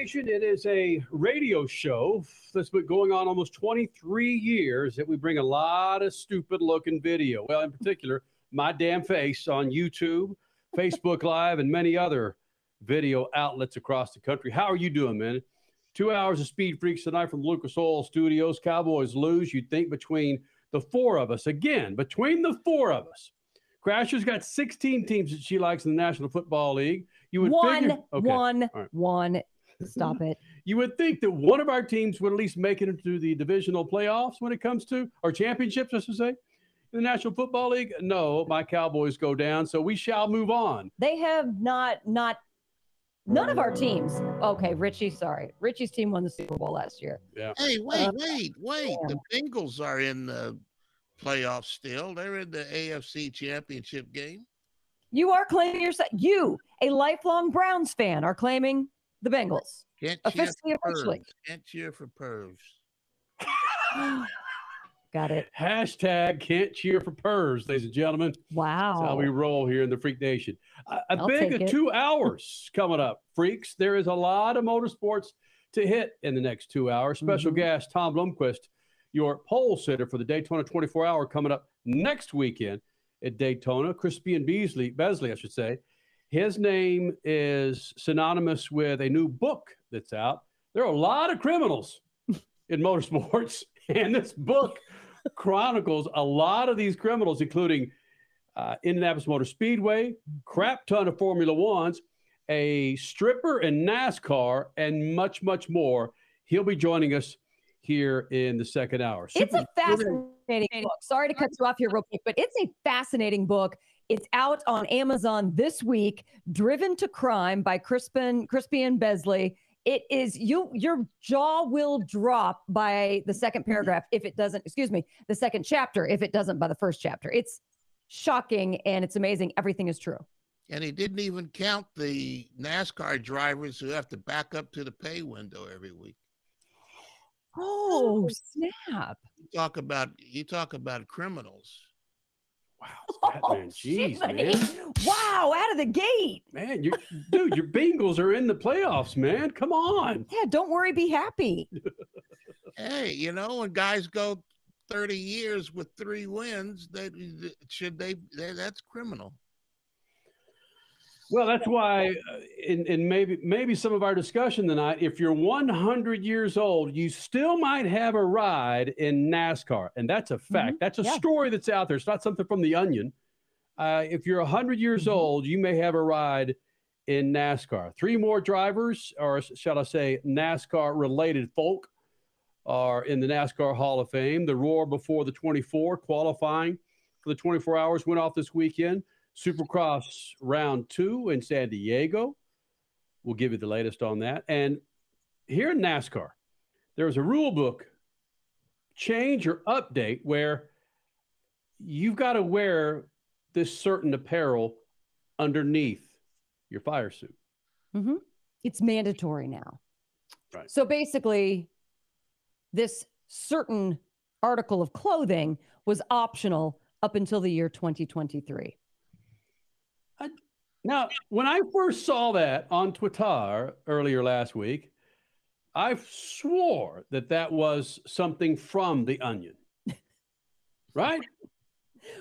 Nation, it is a radio show that's been going on almost 23 years that we bring a lot of stupid looking video. Well, in particular, my damn face on YouTube, Facebook Live, and many other video outlets across the country. How are you doing, man? Two hours of Speed Freaks tonight from Lucas Oil Studios. Cowboys lose. You'd think between the four of us, again, between the four of us. Crasher's got 16 teams that she likes in the National Football League. You would one, figure, okay. one, right. one. Stop it. You would think that one of our teams would at least make it into the divisional playoffs when it comes to, or championships, I should say, in the National Football League. No, my Cowboys go down, so we shall move on. They have not, not, none of our teams. Okay, Richie, sorry. Richie's team won the Super Bowl last year. Yeah. Hey, wait, Uh, wait, wait. The Bengals are in the playoffs still. They're in the AFC championship game. You are claiming yourself, you, a lifelong Browns fan, are claiming the Bengals. Can't cheer Officially, for officially. Can't cheer for pervs. Got it. Hashtag can't cheer for purrs, ladies and gentlemen. Wow. That's how we roll here in the Freak Nation. A, a I'll big take two hours coming up, freaks. There is a lot of motorsports to hit in the next two hours. Special Mhm. guest Tom Blomqvist, your pole sitter for the Daytona 24 hour coming up next weekend at Daytona. Crispian Beasley, Besley, I should say. His name is synonymous with a new book that's out. There are a lot of criminals in motorsports, and this book chronicles a lot of these criminals, including uh, Indianapolis Motor Speedway, crap ton of Formula Ones, a stripper in NASCAR, and much, much more. He'll be joining us here in the second hour. It's a fascinating book. Sorry to cut you off here real quick, but it's a fascinating book. It's out on Amazon this week. Driven to Crime by Crispin Crispian Besley. It is you your jaw will drop by the second paragraph if it doesn't, excuse me, the second chapter if it doesn't by the first chapter. It's shocking and it's amazing. Everything is true. And he didn't even count the NASCAR drivers who have to back up to the pay window every week. Oh, snap. You talk about you talk about criminals. Wow, Batman, oh, jeez, Jiminy. man. Wow, out of the gate. Man, you, dude, your Bengals are in the playoffs, man. Come on. Yeah, don't worry, be happy. Hey, you know, when guys go 30 years with three wins, that should they, they that's criminal. Well, that's why, uh, in, in maybe maybe some of our discussion tonight, if you're 100 years old, you still might have a ride in NASCAR, and that's a fact. That's a Yeah. story that's out there. It's not something from the Onion. Uh, if you're 100 years Mhm. old, you may have a ride in NASCAR. Three more drivers, or shall I say, NASCAR-related folk, are in the NASCAR Hall of Fame. The Roar before the 24 qualifying for the 24 hours went off this weekend. Supercross round two in San Diego. We'll give you the latest on that. And here in NASCAR, there was a rule book change or update where you've got to wear this certain apparel underneath your fire suit. hmm It's mandatory now. Right. So basically, this certain article of clothing was optional up until the year 2023. Now, when I first saw that on Twitter earlier last week, I swore that that was something from The Onion. Right?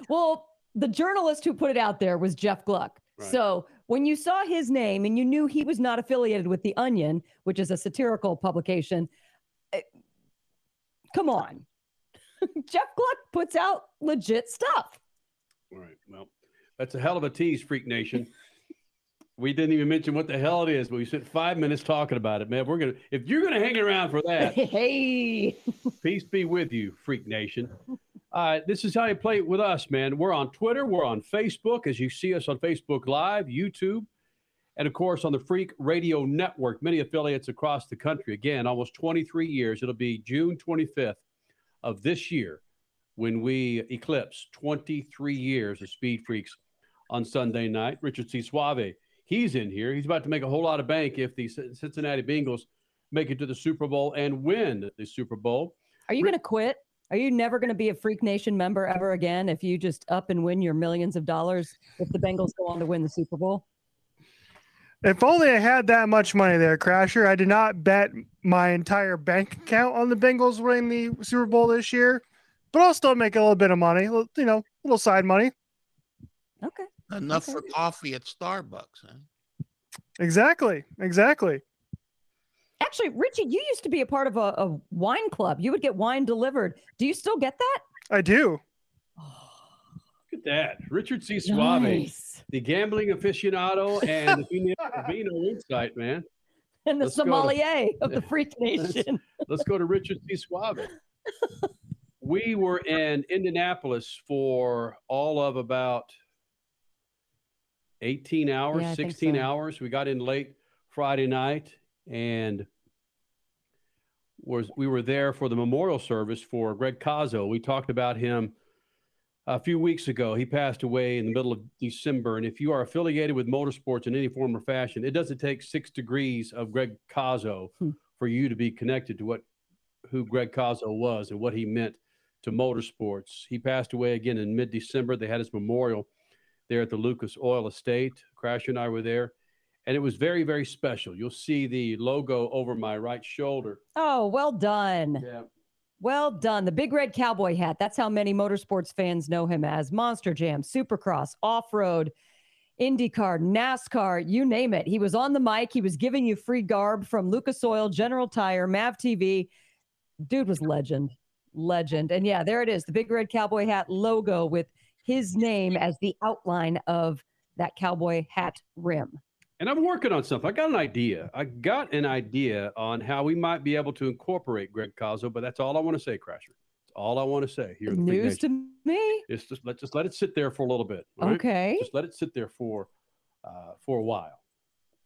Well, the journalist who put it out there was Jeff Gluck. Right. So when you saw his name and you knew he was not affiliated with The Onion, which is a satirical publication, eh, come on. Jeff Gluck puts out legit stuff. All right. Well, that's a hell of a tease, Freak Nation. We didn't even mention what the hell it is, but we spent five minutes talking about it, man. We're gonna if you're gonna hang around for that, hey. peace be with you, Freak Nation. Uh, this is how you play it with us, man. We're on Twitter, we're on Facebook, as you see us on Facebook Live, YouTube, And of course, on the Freak Radio Network, many affiliates across the country. Again, almost 23 years. It'll be June 25th of this year when we eclipse 23 years of Speed Freaks on Sunday night. Richard C. Suave, he's in here. He's about to make a whole lot of bank if the Cincinnati Bengals make it to the Super Bowl and win the Super Bowl. Are you going to quit? Are you never going to be a Freak Nation member ever again if you just up and win your millions of dollars if the Bengals go on to win the Super Bowl? If only I had that much money there, Crasher. I did not bet my entire bank account on the Bengals winning the Super Bowl this year, but I'll still make a little bit of money, you know, a little side money. Okay. Enough okay. for coffee at Starbucks, huh? Exactly. Exactly. Actually, Richie, you used to be a part of a, a wine club. You would get wine delivered. Do you still get that? I do. Oh. Look at that. Richard C. Suave, Nice. the gambling aficionado and the Vino, Vino Insight, man. And the Let's go to- sommelier of the Freak Nation. Let's go to Richard C. Suave. we were in Indianapolis for all of about 18 hours, Yeah, 16 so. hours. We got in late Friday night and was we were there for the memorial service for Greg Cazo. We talked about him a few weeks ago. He passed away in the middle of December. And if you are affiliated with motorsports in any form or fashion, it doesn't take six degrees of Greg Cazo Hmm. for you to be connected to what who Greg Cazo was and what he meant to motorsports. He passed away again in mid-December. They had his memorial there at the Lucas Oil Estate. Crasher and I were there, and it was very, very special. You'll see the logo over my right shoulder. Oh, well done. Yeah. Well done. The big red cowboy hat. That's how many motorsports fans know him as Monster Jam, Supercross, Off Road, IndyCar, NASCAR, you name it. He was on the mic. He was giving you free garb from Lucas Oil, General Tire, Mav TV. Dude was legend. Legend. And yeah, there it is the big red cowboy hat logo with his name as the outline of that cowboy hat rim. And I'm working on something. I got an idea. I got an idea on how we might be able to incorporate Greg Cazo, but that's all I want to say, Crasher. That's all I want to say here. in the Freak News to me. Just, just let just let it sit there for a little bit. all right? Okay. Just let it sit there for uh, for a while.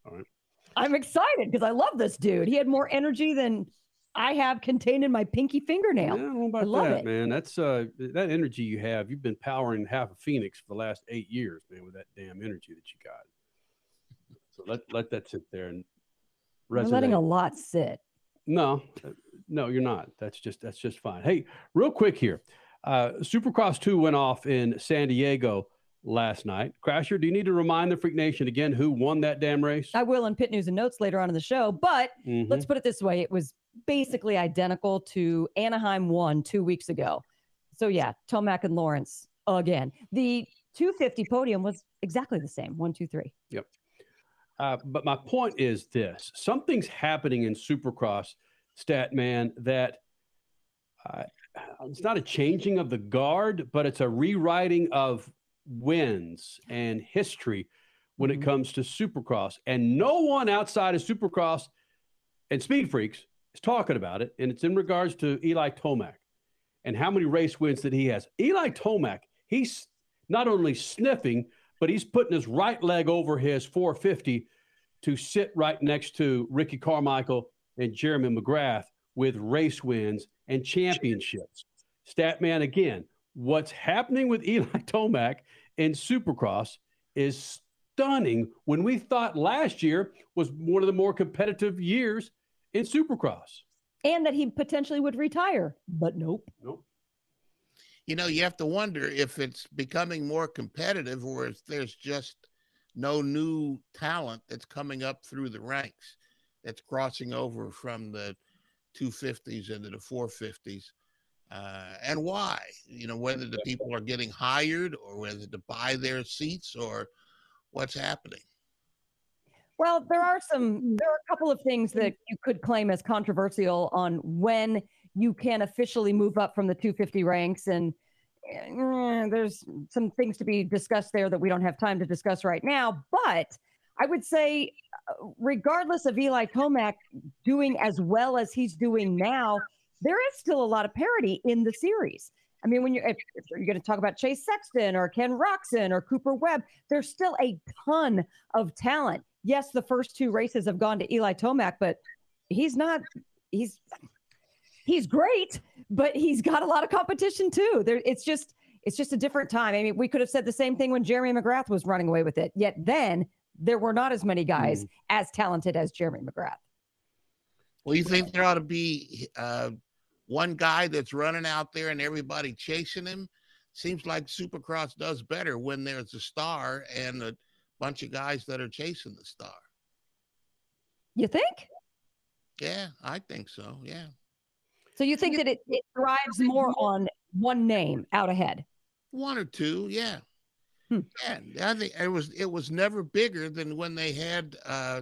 All right. I'm excited because I love this dude. He had more energy than I have contained in my pinky Yeah, I fingernail. don't know about love that, it. man. That's uh that energy you have. You've been powering half of Phoenix for the last eight years, man, with that damn energy that you got. So let let that sit there and resonate. letting a lot sit. No, no, you're not. That's just that's just fine. Hey, real quick here, uh, Supercross two went off in San Diego last night. Crasher, do you need to remind the Freak Nation again who won that damn race? I will in pit news and notes later on in the show, but Mhm. let's put it this way: it was basically identical to Anaheim one two weeks ago. So yeah, Tomac and Lawrence again. The 250 podium was exactly the same. One, two, three. Uh, but my point is this: something's happening in Supercross, Statman, that uh, it's not a changing of the guard, but it's a rewriting of wins and history when Mhm. it comes to Supercross. And no one outside of Supercross and Speed Freaks is talking about it. And it's in regards to Eli Tomac and how many race wins that he has. Eli Tomac, he's not only sniffing, but he's putting his right leg over his 450 to sit right next to Ricky Carmichael and Jeremy McGrath with race wins and championships. Statman, again, what's happening with Eli Tomac in Supercross is stunning when we thought last year was one of the more competitive years in Supercross. And that he potentially would retire, but nope. Nope. You know, you have to wonder if it's becoming more competitive or if there's just no new talent that's coming up through the ranks that's crossing over from the 250s into the 450s. Uh, and why? You know, whether the people are getting hired or whether to buy their seats or what's happening. Well, there are some, there are a couple of things that you could claim as controversial on when you can officially move up from the 250 ranks. And eh, there's some things to be discussed there that we don't have time to discuss right now. But I would say, uh, regardless of Eli Tomac doing as well as he's doing now, there is still a lot of parity in the series. I mean, when you're, if, if you're going to talk about Chase Sexton or Ken Roczen or Cooper Webb, there's still a ton of talent. Yes, the first two races have gone to Eli Tomac, but he's not. He's he's great, but he's got a lot of competition too. There, it's just it's just a different time. I mean, we could have said the same thing when Jeremy McGrath was running away with it. Yet then there were not as many guys mm. as talented as Jeremy McGrath. Well, you think there ought to be uh, one guy that's running out there and everybody chasing him? Seems like Supercross does better when there's a star and a bunch of guys that are chasing the star. You think? Yeah, I think so. Yeah. So you think that it, it thrives more on one name out ahead? One or two, yeah. Hmm. Yeah, I think it was it was never bigger than when they had uh,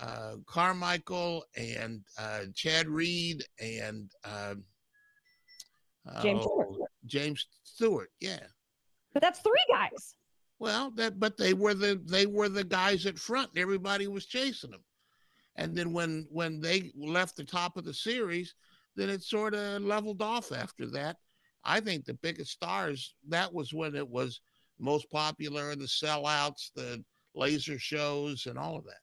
uh, Carmichael and uh, Chad Reed and um, James oh, Stewart. James Stewart, yeah. But that's three guys. Well, that but they were the they were the guys at front. Everybody was chasing them, and then when when they left the top of the series, then it sort of leveled off after that. I think the biggest stars that was when it was most popular, and the sellouts, the laser shows, and all of that.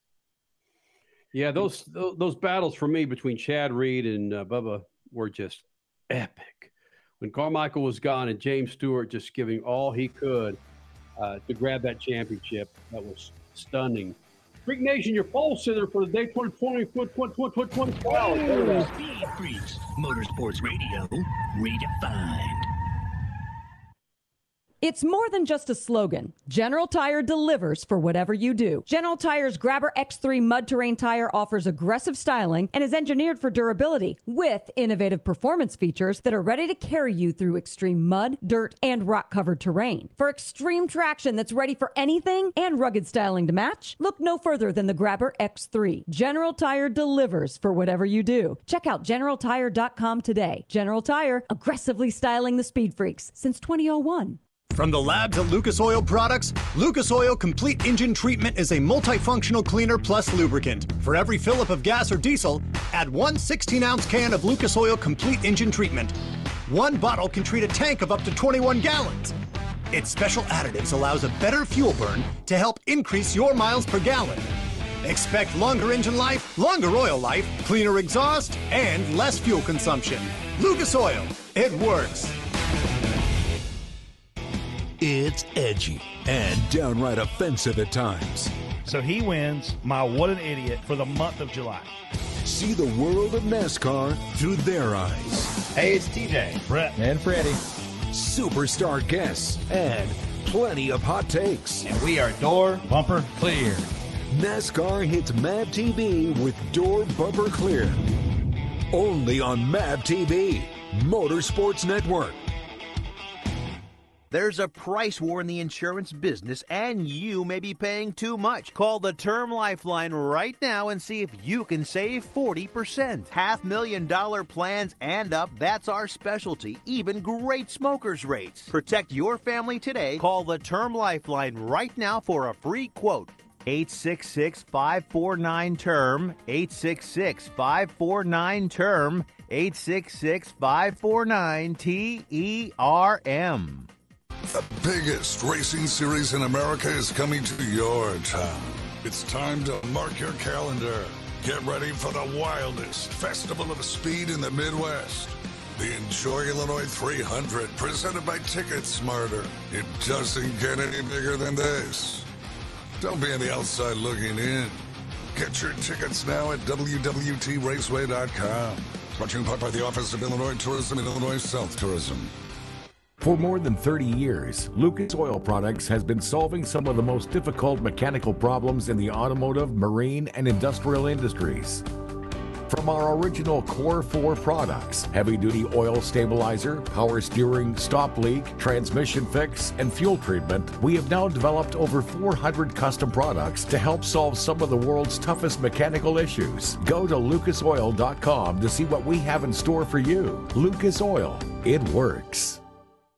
Yeah, those those battles for me between Chad Reed and uh, Bubba were just epic. When Carmichael was gone and James Stewart just giving all he could uh, to grab that championship, that was stunning. Freak Nation, your pole sitter for the day 2020, 2020, Speed Freaks, Motorsports Radio, redefined. It's more than just a slogan. General Tire delivers for whatever you do. General Tire's Grabber X3 mud terrain tire offers aggressive styling and is engineered for durability with innovative performance features that are ready to carry you through extreme mud, dirt, and rock covered terrain. For extreme traction that's ready for anything and rugged styling to match, look no further than the Grabber X3. General Tire delivers for whatever you do. Check out generaltire.com today. General Tire, aggressively styling the speed freaks since 2001. From the lab to Lucas Oil Products, Lucas Oil Complete Engine Treatment is a multifunctional cleaner plus lubricant. For every fill up of gas or diesel, add one 16 ounce can of Lucas Oil Complete Engine Treatment. One bottle can treat a tank of up to 21 gallons. Its special additives allows a better fuel burn to help increase your miles per gallon. Expect longer engine life, longer oil life, cleaner exhaust, and less fuel consumption. Lucas Oil, it works. It's edgy and downright offensive at times. So he wins my What an Idiot for the month of July. See the world of NASCAR through their eyes. Hey, it's TJ, Brett, and Freddie. Superstar guests and plenty of hot takes. And we are door bumper clear. NASCAR hits Mav TV with door bumper clear. Only on Mav TV, Motorsports Network. There's a price war in the insurance business, and you may be paying too much. Call the Term Lifeline right now and see if you can save 40%. Half million dollar plans and up, that's our specialty. Even great smokers' rates. Protect your family today. Call the Term Lifeline right now for a free quote. 866 549 term 866 549 term 866 549 T E R M the biggest racing series in America is coming to your town. It's time to mark your calendar. Get ready for the wildest festival of speed in the Midwest. The Enjoy Illinois 300, presented by Ticket Smarter. It doesn't get any bigger than this. Don't be on the outside looking in. Get your tickets now at WWTRaceway.com. Brought to you in part by the Office of Illinois Tourism and Illinois South Tourism. For more than 30 years, Lucas Oil Products has been solving some of the most difficult mechanical problems in the automotive, marine, and industrial industries. From our original Core 4 products, heavy duty oil stabilizer, power steering, stop leak, transmission fix, and fuel treatment, we have now developed over 400 custom products to help solve some of the world's toughest mechanical issues. Go to lucasoil.com to see what we have in store for you. Lucas Oil, it works.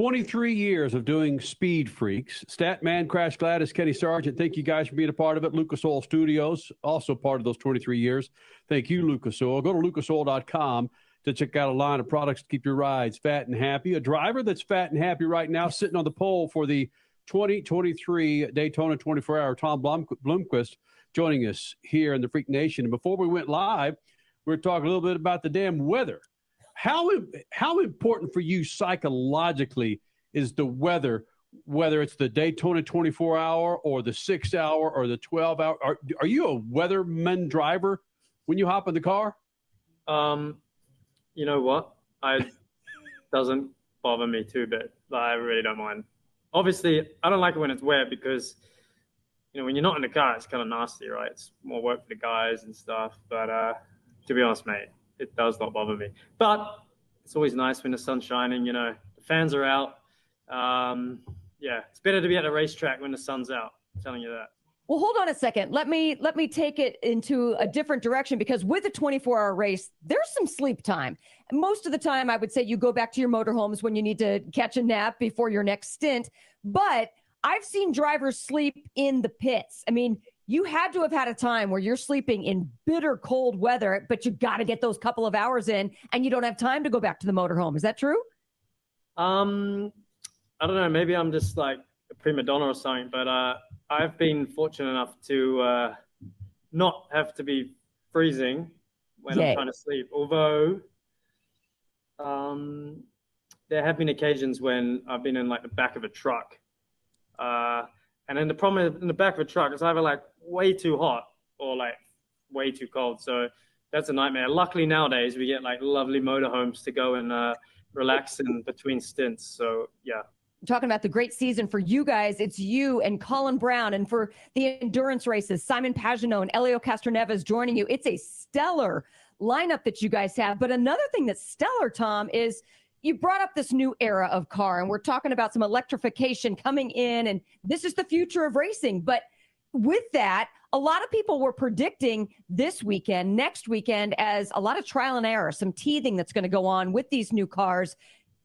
23 years of doing Speed Freaks. Statman, Crash Gladys, Kenny Sargent, thank you guys for being a part of it. Lucas Oil Studios, also part of those 23 years. Thank you, Lucas Oil. Go to lucasoil.com to check out a line of products to keep your rides fat and happy. A driver that's fat and happy right now, sitting on the pole for the 2023 Daytona 24 Hour, Tom Blom- joining us here in the Freak Nation. And before we went live, we are talking a little bit about the damn weather. How how important for you psychologically is the weather, whether it's the Daytona 24 hour or the six hour or the 12 hour? Are, are you a weatherman driver when you hop in the car? Um, you know what? I doesn't bother me too bit. I really don't mind. Obviously, I don't like it when it's wet because you know when you're not in the car, it's kind of nasty, right? It's more work for the guys and stuff. But uh, to be honest, mate, it does not bother me. But it's always nice when the sun's shining. You know, the fans are out. Um, yeah, it's better to be at a racetrack when the sun's out. I'm telling you that. Well, hold on a second. Let me let me take it into a different direction because with a 24-hour race, there's some sleep time. Most of the time, I would say you go back to your motorhomes when you need to catch a nap before your next stint. But I've seen drivers sleep in the pits. I mean, you had to have had a time where you're sleeping in bitter cold weather, but you got to get those couple of hours in, and you don't have time to go back to the motorhome. Is that true? Um, I don't know. Maybe I'm just like a prima donna or something, but uh, I've been fortunate enough to uh, not have to be freezing when Yay. I'm trying to sleep. Although um, there have been occasions when I've been in like the back of a truck, uh, and then the problem in the back of a truck is either like way too hot or like way too cold. So that's a nightmare. Luckily nowadays we get like lovely motorhomes to go and uh, relax in between stints. So yeah. talking about the great season for you guys. It's you and Colin Braun. And for the endurance races, Simon Pagenaud and Elio Castroneves joining you. It's a stellar lineup that you guys have. But another thing that's stellar, Tom, is you brought up this new era of car, and we're talking about some electrification coming in, and this is the future of racing. But with that, a lot of people were predicting this weekend, next weekend, as a lot of trial and error, some teething that's going to go on with these new cars.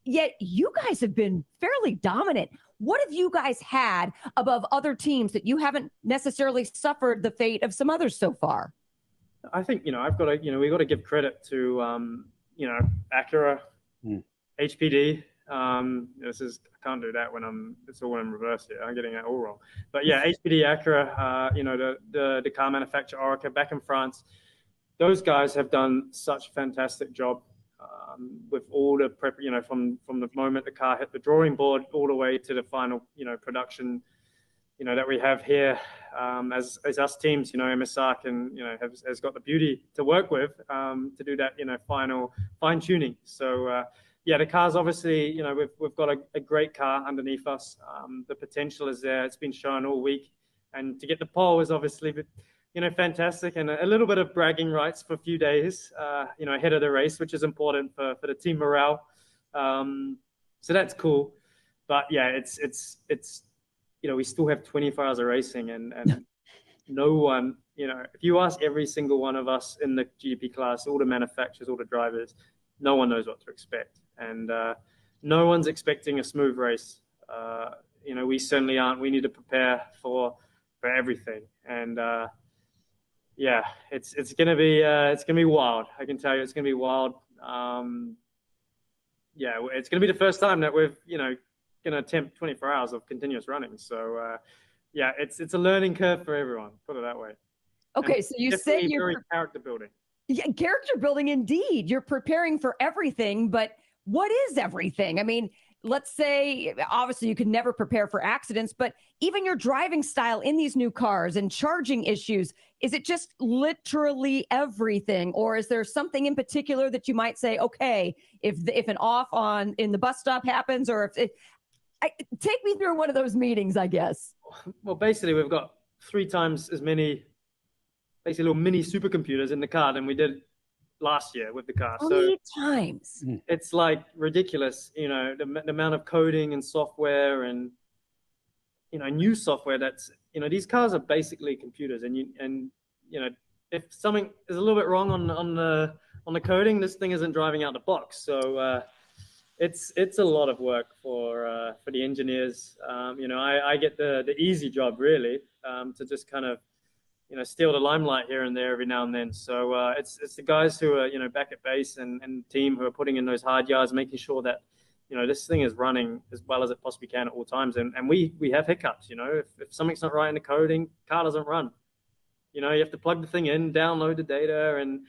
Yet you guys have been fairly dominant. What have you guys had above other teams that you haven't necessarily suffered the fate of some others so far? I think you know I've got to you know we've got to give credit to um, you know Acura, HPD. Um, this is I can't do that when I'm it's all in reverse here. I'm getting that all wrong. But yeah, HPD, Acura, uh, you know the, the the car manufacturer Oreca back in France. Those guys have done such a fantastic job um, with all the prep. You know from from the moment the car hit the drawing board all the way to the final you know production you know that we have here um, as as us teams. You know, MSR can you know has, has got the beauty to work with um, to do that you know final fine tuning. So uh, yeah, the car's obviously you know we've we've got a, a great car underneath us. Um, the potential is there. It's been shown all week, and to get the pole is obviously. You know, fantastic, and a, a little bit of bragging rights for a few days. Uh, you know, ahead of the race, which is important for, for the team morale. Um, so that's cool. But yeah, it's it's it's you know, we still have 24 hours of racing and, and no one, you know, if you ask every single one of us in the GTP class, all the manufacturers, all the drivers, no one knows what to expect. And uh, no one's expecting a smooth race. Uh, you know, we certainly aren't. We need to prepare for for everything. And uh, yeah, it's it's gonna be uh, it's gonna be wild. I can tell you, it's gonna be wild. Um, yeah, it's gonna be the first time that we've you know going to attempt 24 hours of continuous running. So, uh, yeah, it's it's a learning curve for everyone. Put it that way. Okay, And so you say you're character building. Yeah, character building indeed. You're preparing for everything, but what is everything? I mean, let's say obviously you can never prepare for accidents, but even your driving style in these new cars and charging issues, is it just literally everything or is there something in particular that you might say, okay, if the, if an off on in the bus stop happens or if it, I, take me through one of those meetings, I guess. Well, basically, we've got three times as many, basically, little mini supercomputers in the car than we did last year with the car. How so many times? it's like ridiculous, you know, the, the amount of coding and software and you know new software that's you know these cars are basically computers and you and you know if something is a little bit wrong on on the on the coding, this thing isn't driving out the box. So uh, it's it's a lot of work for uh, for the engineers. Um, you know, I, I get the the easy job really um, to just kind of you know steal the limelight here and there every now and then. So uh, it's it's the guys who are you know back at base and and team who are putting in those hard yards, making sure that you know this thing is running as well as it possibly can at all times. And and we we have hiccups. You know, if if something's not right in the coding, car doesn't run. You know, you have to plug the thing in, download the data, and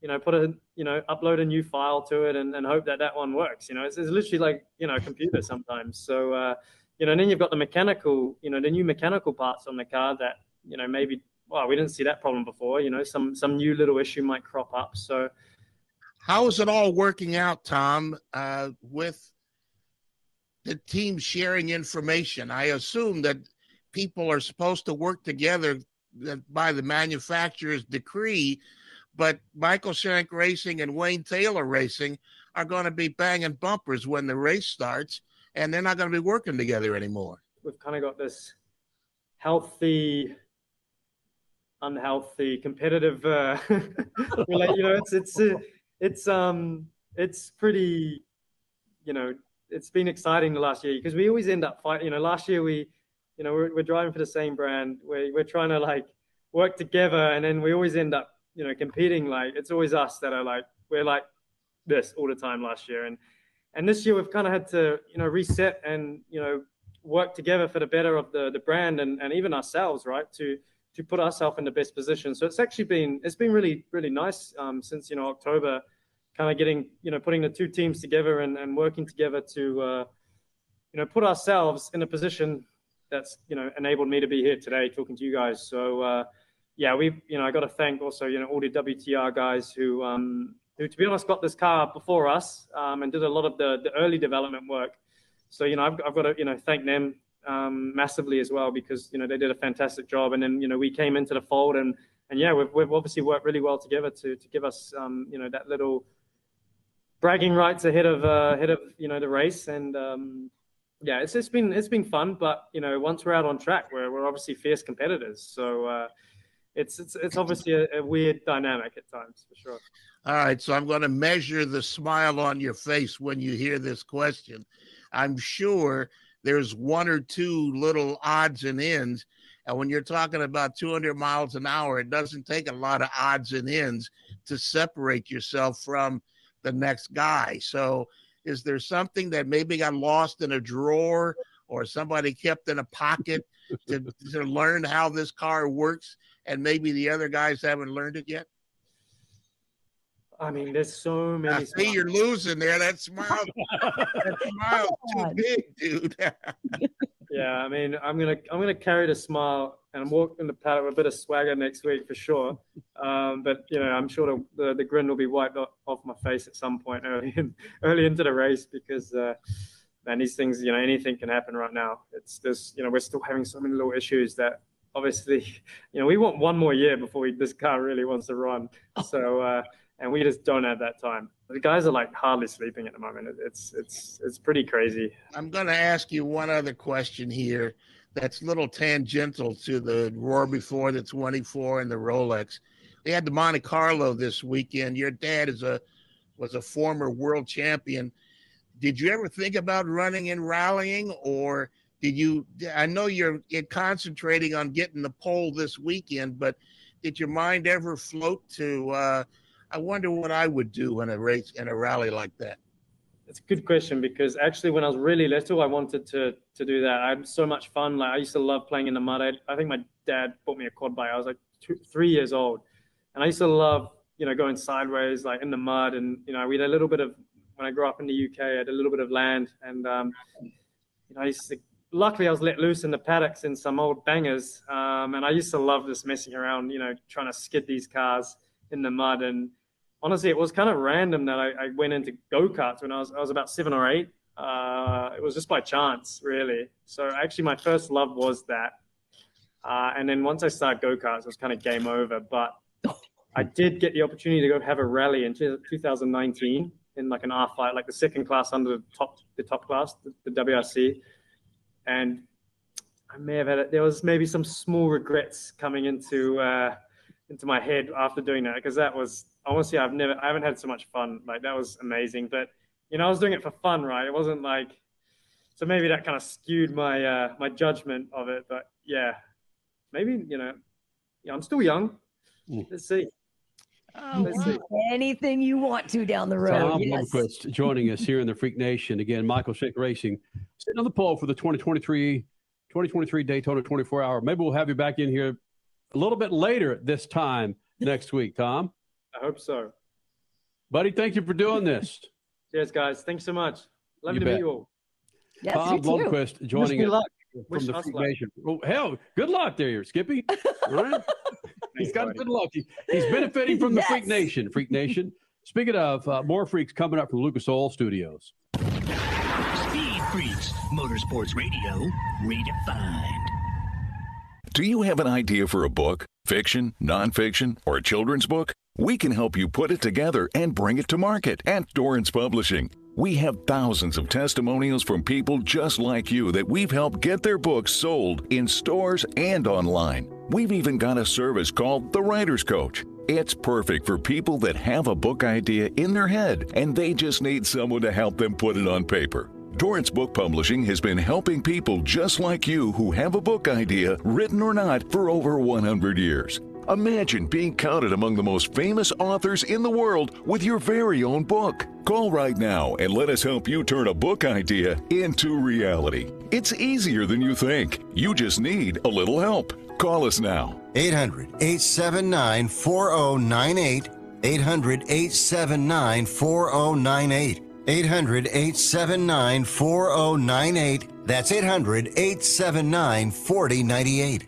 you know, put a, you know, upload a new file to it and, and hope that that one works. You know, it's, it's literally like, you know, a computer sometimes. So, uh, you know, and then you've got the mechanical, you know, the new mechanical parts on the car that, you know, maybe, well, we didn't see that problem before. You know, some some new little issue might crop up. So, how is it all working out, Tom, uh, with the team sharing information? I assume that people are supposed to work together by the manufacturer's decree but Michael Shank Racing and Wayne Taylor Racing are going to be banging bumpers when the race starts, and they're not going to be working together anymore. We've kind of got this healthy, unhealthy, competitive. Uh, you know, it's it's uh, it's um it's pretty, you know, it's been exciting the last year because we always end up fighting. You know, last year we, you know, we're, we're driving for the same brand. We're we're trying to like work together, and then we always end up you know, competing, like it's always us that are like we're like this all the time last year, and and this year we've kind of had to you know reset and you know work together for the better of the the brand and and even ourselves, right? To to put ourselves in the best position. So it's actually been it's been really really nice um, since you know October, kind of getting you know putting the two teams together and and working together to uh, you know put ourselves in a position that's you know enabled me to be here today talking to you guys. So. Uh, yeah, we've you know I got to thank also you know all the WTR guys who um, who to be honest got this car before us um, and did a lot of the the early development work. So you know I've, I've got to you know thank them um, massively as well because you know they did a fantastic job and then you know we came into the fold and and yeah we've, we've obviously worked really well together to to give us um, you know that little bragging rights ahead of uh, ahead of you know the race and um, yeah it's it's been it's been fun but you know once we're out on track we're we're obviously fierce competitors so. Uh, it's it's it's obviously a, a weird dynamic at times for sure. All right, so I'm going to measure the smile on your face when you hear this question. I'm sure there's one or two little odds and ends. And when you're talking about 200 miles an hour, it doesn't take a lot of odds and ends to separate yourself from the next guy. So, is there something that maybe got lost in a drawer or somebody kept in a pocket to, to learn how this car works and maybe the other guys haven't learned it yet? I mean, there's so many. I see you're losing there. That smile, that smile too big, dude. yeah, I mean, I'm gonna I'm gonna carry the smile and I'm walking the paddock with a bit of swagger next week for sure. Um, but you know, I'm sure the, the, the grin will be wiped off my face at some point early in, early into the race because. Uh, man, these things, you know, anything can happen right now. It's just, you know, we're still having so many little issues that obviously, you know, we want one more year before we, this car really wants to run. So, uh, and we just don't have that time. The guys are like hardly sleeping at the moment. It's it's it's pretty crazy. I'm going to ask you one other question here. That's a little tangential to the Roar before the 24 and the Rolex. They had the Monte Carlo this weekend. Your dad is a was a former world champion. Did you ever think about running and rallying, or did you i know you're concentrating on getting the pole this weekend but did your mind ever float to uh, i wonder what i would do in a race in a rally like that. It's a good question because actually when i was really little i wanted to to do that. I had so much fun. Like i used to love playing in the mud. I, I think my dad bought me a quad bike. I was like two, three years old. And i used to love you know going sideways like in the mud. And you know we had a little bit of when i grew up in the uk i had a little bit of land. And um, you know i used to luckily I was let loose in the paddocks in some old bangers, um, and I used to love just messing around, you know, trying to skid these cars in the mud. And honestly, it was kind of random that I, I went into go karts when I was I was about seven or eight. Uh, it was just by chance, really. So actually, my first love was that. Uh, and then once I started go karts, it was kind of game over. But I did get the opportunity to go have a rally in 2019 in like an R5, like the second class under the top the top class, the, the WRC and I may have had it. There was maybe some small regrets coming into uh, into my head after doing that because that was honestly I've never I haven't had so much fun. Like that was amazing. But you know, I was doing it for fun, right? It wasn't like, so maybe that kind of skewed my uh, my judgment of it. But yeah, maybe you know, yeah, I'm still young. Mm. Let's see. You Let's can see. do anything you want to down the road. Tom yes. Blomqvist joining us here in the Freak Nation. Again, Michael Shank Racing sitting on the pole for the 2023, 2023 Daytona 24 hour. Maybe we'll have you back in here a little bit later this time next week, Tom. I hope so. Buddy, thank you for doing this. Cheers, guys. Thanks so much. Love You to bet. meet you all. Yes, Tom you too. Blomqvist joining me us luck. from Wish the us Freak luck. Nation. Oh, hell, good luck there, Skippy. All right. He's got good luck. He- He's benefiting from the Freak Nation. Freak Nation. Speaking of uh, more freaks coming up from Lucas Oil Studios. Speed Freaks, Motorsports Radio, redefined. Do you have an idea for a book, fiction, nonfiction, or a children's book? We can help you put it together and bring it to market at Dorrance Publishing. We have thousands of testimonials from people just like you that we've helped get their books sold in stores and online. We've even got a service called The Writer's Coach. It's perfect for people that have a book idea in their head and they just need someone to help them put it on paper. Dorrance Book Publishing has been helping people just like you who have a book idea, written or not, for over 100 years. Imagine being counted among the most famous authors in the world with your very own book. Call right now and let us help you turn a book idea into reality. It's easier than you think. You just need a little help. Call us now. 800 879 4098. 800 879 4098. 800 879 4098. That's 800 879 4098.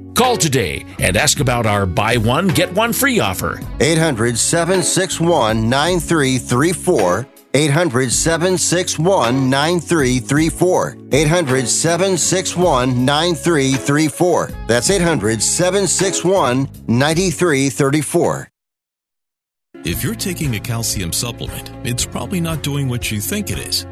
Call today and ask about our buy one, get one free offer. 800 761 9334. 800 761 9334. 800 761 9334. That's 800 761 9334. If you're taking a calcium supplement, it's probably not doing what you think it is.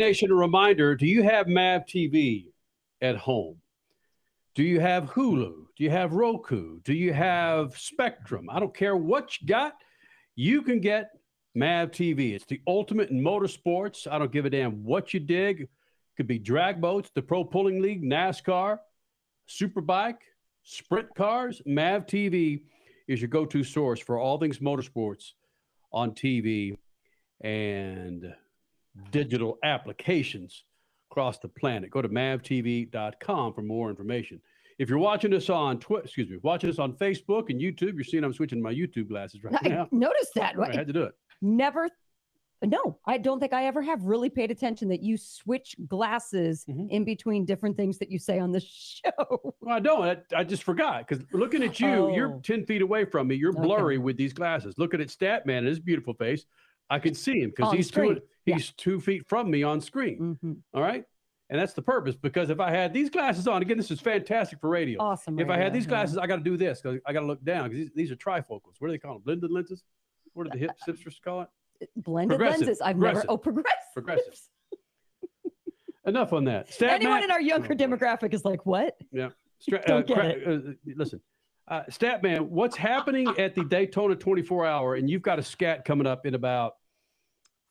Nation, a reminder do you have MAV TV at home? Do you have Hulu? Do you have Roku? Do you have Spectrum? I don't care what you got. You can get MAV TV. It's the ultimate in motorsports. I don't give a damn what you dig. It Could be drag boats, the Pro Pulling League, NASCAR, Superbike, sprint cars. MAV TV is your go to source for all things motorsports on TV and digital applications across the planet. Go to mavtv.com for more information. If you're watching us on Twitter, excuse me, watching us on Facebook and YouTube, you're seeing I'm switching my YouTube glasses right I now. noticed that. I had to do it. Never. No, I don't think I ever have really paid attention that you switch glasses Mm-hmm. in between different things that you say on the show. Well, I don't. I, I just forgot because looking at you, you're Oh. 10 feet away from me. You're Okay. blurry with these glasses. Looking at Statman and his beautiful face, I can see him because he's screen. two, he's two feet from me on screen. Mm-hmm. All right. And that's the purpose because if I had these glasses on, again, this is fantastic for radio. Awesome. If I had these yeah. glasses, I got to do this because I got to look down because these, these are trifocals. What do they call them? Blended lenses? What do the hip hipsters call it? Blended lenses. I've never. Oh, progressive. Progressive. Enough on that. Statman. Anyone in our younger demographic is like, what? Yeah. Stra- Don't uh, get cra- it. uh, listen, uh, Statman, what's happening at the Daytona 24 hour? And you've got a scat coming up in about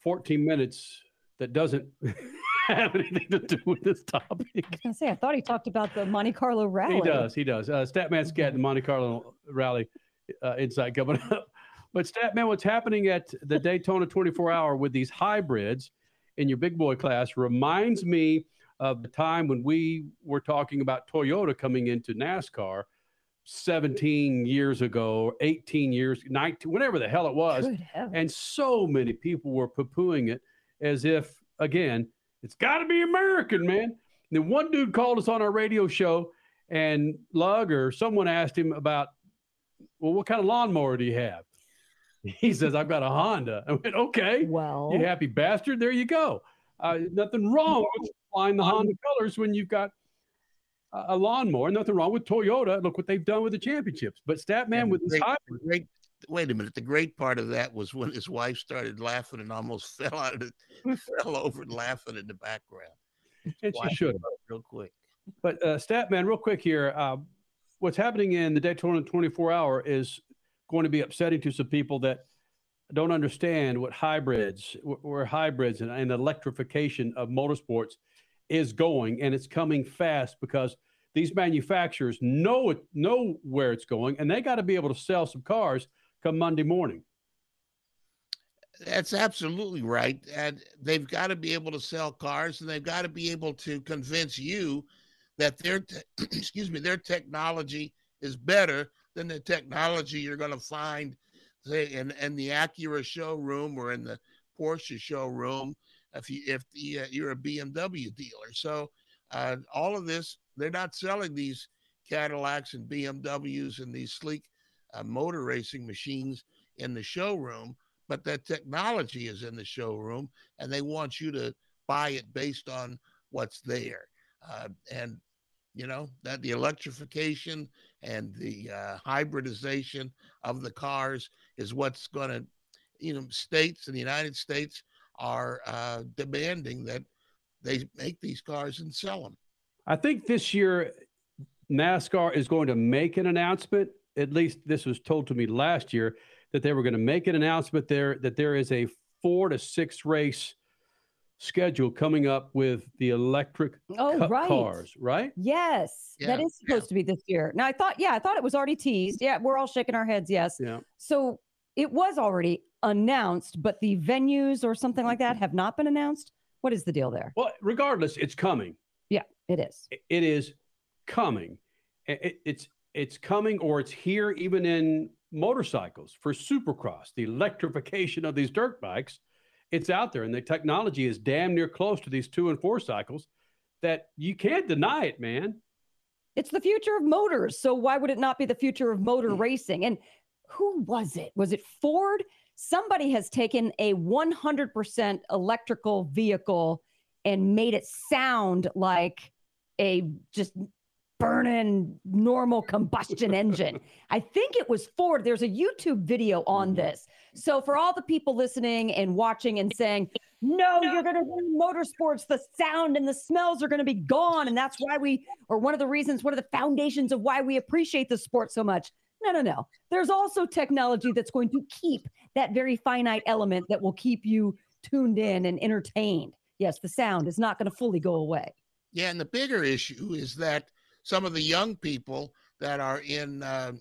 14 minutes that doesn't have anything to do with this topic. I was gonna say, I thought he talked about the Monte Carlo rally. He does. He does. Uh, Statman Scat and Monte Carlo Rally uh, insight coming up. But Statman, what's happening at the Daytona 24 hour with these hybrids in your big boy class reminds me of the time when we were talking about Toyota coming into NASCAR 17 years ago, 18 years, 19, whatever the hell it was. And so many people were poo pooing it as if, again, it's got to be American, man. And then one dude called us on our radio show, and Lug or someone asked him about, well, what kind of lawnmower do you have? He says, I've got a Honda. I went, okay. Well, You happy bastard. There you go. Uh, nothing wrong with flying the Honda colors when you've got a lawnmower. Nothing wrong with Toyota. Look what they've done with the championships. But Statman with his great, hybrid. great. Wait a minute. The great part of that was when his wife started laughing and almost fell out of it, fell over laughing in the background. And she should have. real quick. But uh, Statman, real quick here, uh, what's happening in the Daytona 24 hour is going to be upsetting to some people that don't understand what hybrids, wh- where hybrids and, and electrification of motorsports is going, and it's coming fast because these manufacturers know it, know where it's going, and they got to be able to sell some cars come Monday morning. That's absolutely right. And they've got to be able to sell cars and they've got to be able to convince you that their te- excuse me, their technology is better than the technology you're going to find say in, in the Acura showroom or in the Porsche showroom if you if the, uh, you're a BMW dealer. So uh, all of this, they're not selling these Cadillacs and BMWs and these sleek uh, motor racing machines in the showroom, but that technology is in the showroom, and they want you to buy it based on what's there. Uh, and you know that the electrification and the uh, hybridization of the cars is what's going to, you know, states in the United States are uh, demanding that they make these cars and sell them. I think this year NASCAR is going to make an announcement. At least this was told to me last year that they were going to make an announcement there that there is a four to six race schedule coming up with the electric Oh, ca- right. cars, right? Yes, that Yeah, is supposed to be this year. Now I thought, yeah, I thought it was already teased. Yeah, we're all shaking our heads. Yes. Yeah. So it was already announced, but the venues or something like that have not been announced. What is the deal there? Well, regardless, it's coming. Yeah, it is. It is coming. It- it's it's coming or it's here even in motorcycles for supercross, the electrification of these dirt bikes. It's out there and the technology is damn near close to these two and four cycles that you can't deny it, man. It's the future of motors. So why would it not be the future of motor Mm. racing? And who was it? Was it Ford? Somebody has taken a 100% electrical vehicle and made it sound like a just burning normal combustion engine. I think it was Ford. There's a YouTube video on mm-hmm. this. So for all the people listening and watching and saying, no, you're going to win motorsports, the sound and the smells are going to be gone. And that's why we, or one of the reasons, one of the foundations of why we appreciate the sport so much. No, no, no. There's also technology that's going to keep that very finite element that will keep you tuned in and entertained. Yes, the sound is not going to fully go away. Yeah, and the bigger issue is that some of the young people that are in uh,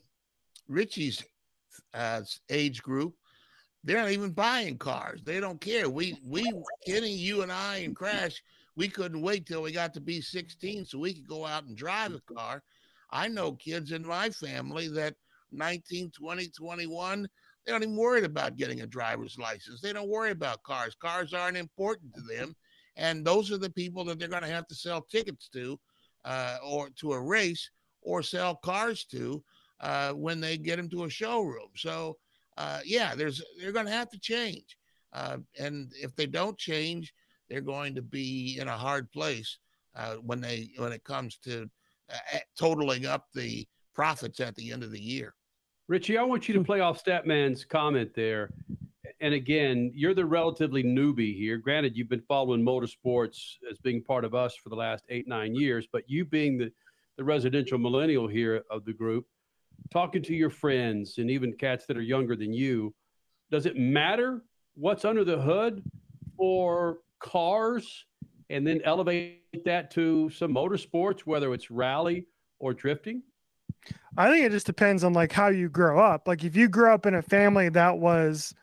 Richie's uh, age group, they're not even buying cars. They don't care. We, we, Kenny, you and I, and Crash, we couldn't wait till we got to be 16 so we could go out and drive a car. I know kids in my family that 19, 20, 21, they don't even worry about getting a driver's license. They don't worry about cars. Cars aren't important to them. And those are the people that they're going to have to sell tickets to uh, or to a race or sell cars to uh, when they get them to a showroom. So, uh, yeah, there's they're going to have to change. Uh, and if they don't change, they're going to be in a hard place uh, when they when it comes to uh, totaling up the profits at the end of the year. Richie, I want you to hmm. play off Statman's comment there. And again, you're the relatively newbie here. Granted, you've been following motorsports as being part of us for the last eight, nine years, but you being the, the residential millennial here of the group, talking to your friends and even cats that are younger than you, does it matter what's under the hood for cars and then elevate that to some motorsports, whether it's rally or drifting? I think it just depends on like how you grow up. Like if you grew up in a family that was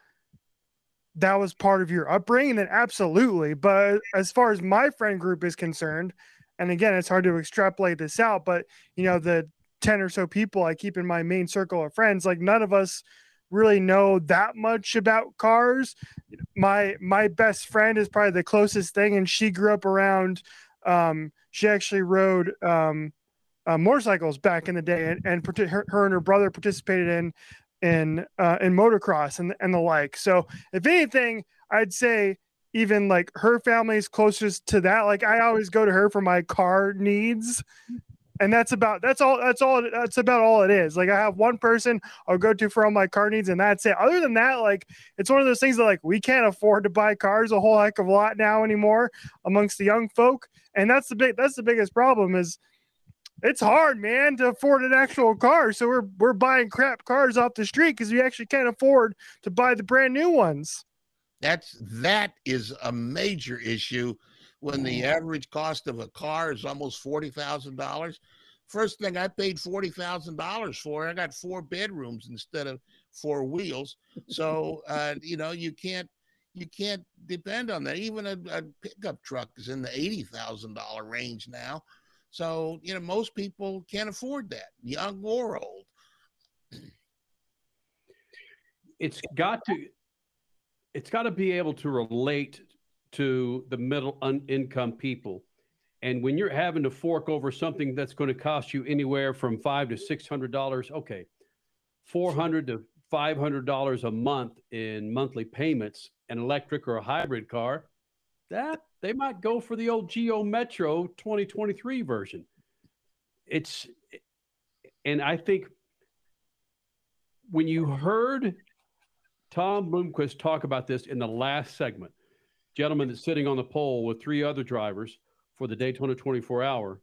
that was part of your upbringing, then absolutely. But as far as my friend group is concerned, and again, it's hard to extrapolate this out, but you know, the 10 or so people I keep in my main circle of friends, like none of us really know that much about cars. My my best friend is probably the closest thing, and she grew up around um, she actually rode um, uh, motorcycles back in the day, and, and her, her, and her brother participated in in uh, in motocross and and the like. So if anything, I'd say even like her family is closest to that. Like I always go to her for my car needs. And that's about that's all that's all that's about all it is. Like I have one person I'll go to for all my car needs, and that's it. Other than that, like it's one of those things that like we can't afford to buy cars a whole heck of a lot now anymore amongst the young folk. And that's the big that's the biggest problem is it's hard, man, to afford an actual car. So we're we're buying crap cars off the street because we actually can't afford to buy the brand new ones. That's that is a major issue when the average cost of a car is almost forty thousand dollars. First thing I paid forty thousand dollars for, I got four bedrooms instead of four wheels. So uh, you know you can't you can't depend on that. Even a, a pickup truck is in the eighty thousand dollar range now. So, you know, most people can't afford that, young or old. It's got to it's got to be able to relate to the middle income people. And when you're having to fork over something that's going to cost you anywhere from five to six hundred dollars, okay, four hundred to five hundred dollars a month in monthly payments, an electric or a hybrid car, that they might go for the old Geo Metro 2023 version. It's, and I think when you heard Tom Blomqvist talk about this in the last segment, gentleman that's sitting on the pole with three other drivers for the Daytona 24 hour,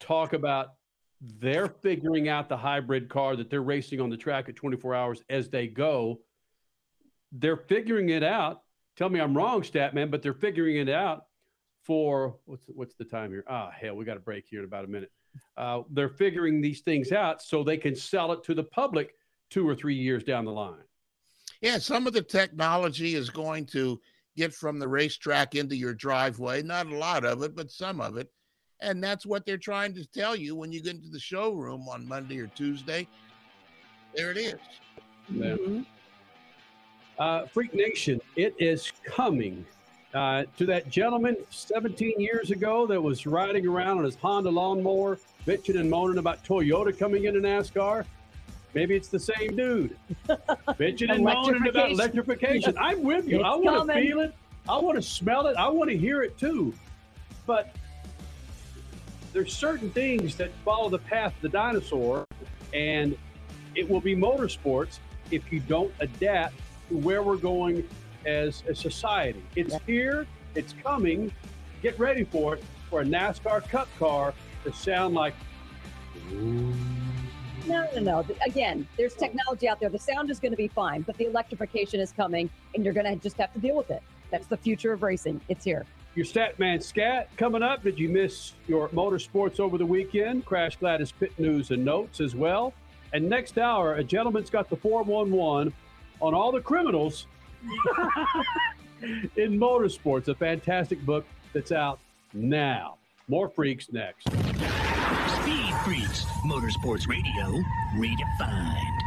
talk about they're figuring out the hybrid car that they're racing on the track at 24 hours as they go. They're figuring it out Tell me I'm wrong, Statman, but they're figuring it out for what's what's the time here? Ah, hell, we got a break here in about a minute. Uh, they're figuring these things out so they can sell it to the public two or three years down the line. Yeah, some of the technology is going to get from the racetrack into your driveway. Not a lot of it, but some of it. And that's what they're trying to tell you when you get into the showroom on Monday or Tuesday. There it is. Yeah. Mm-hmm. Uh, Freak Nation, it is coming uh, to that gentleman 17 years ago that was riding around on his Honda lawnmower, bitching and moaning about Toyota coming into NASCAR. Maybe it's the same dude bitching and moaning about electrification. I'm with you. It's I want to feel it. I want to smell it. I want to hear it too. But there's certain things that follow the path of the dinosaur, and it will be motorsports if you don't adapt to where we're going as a society. It's here, it's coming. Get ready for it for a NASCAR Cup car to sound like. No, no, no. Again, there's technology out there. The sound is going to be fine, but the electrification is coming, and you're going to just have to deal with it. That's the future of racing. It's here. Your Statman Scat coming up. Did you miss your motorsports over the weekend? Crash Gladys Pit News and Notes as well. And next hour, a gentleman's got the 411 on all the criminals in motorsports. A fantastic book that's out now. More freaks next. Speed Freaks, Motorsports Radio, redefined.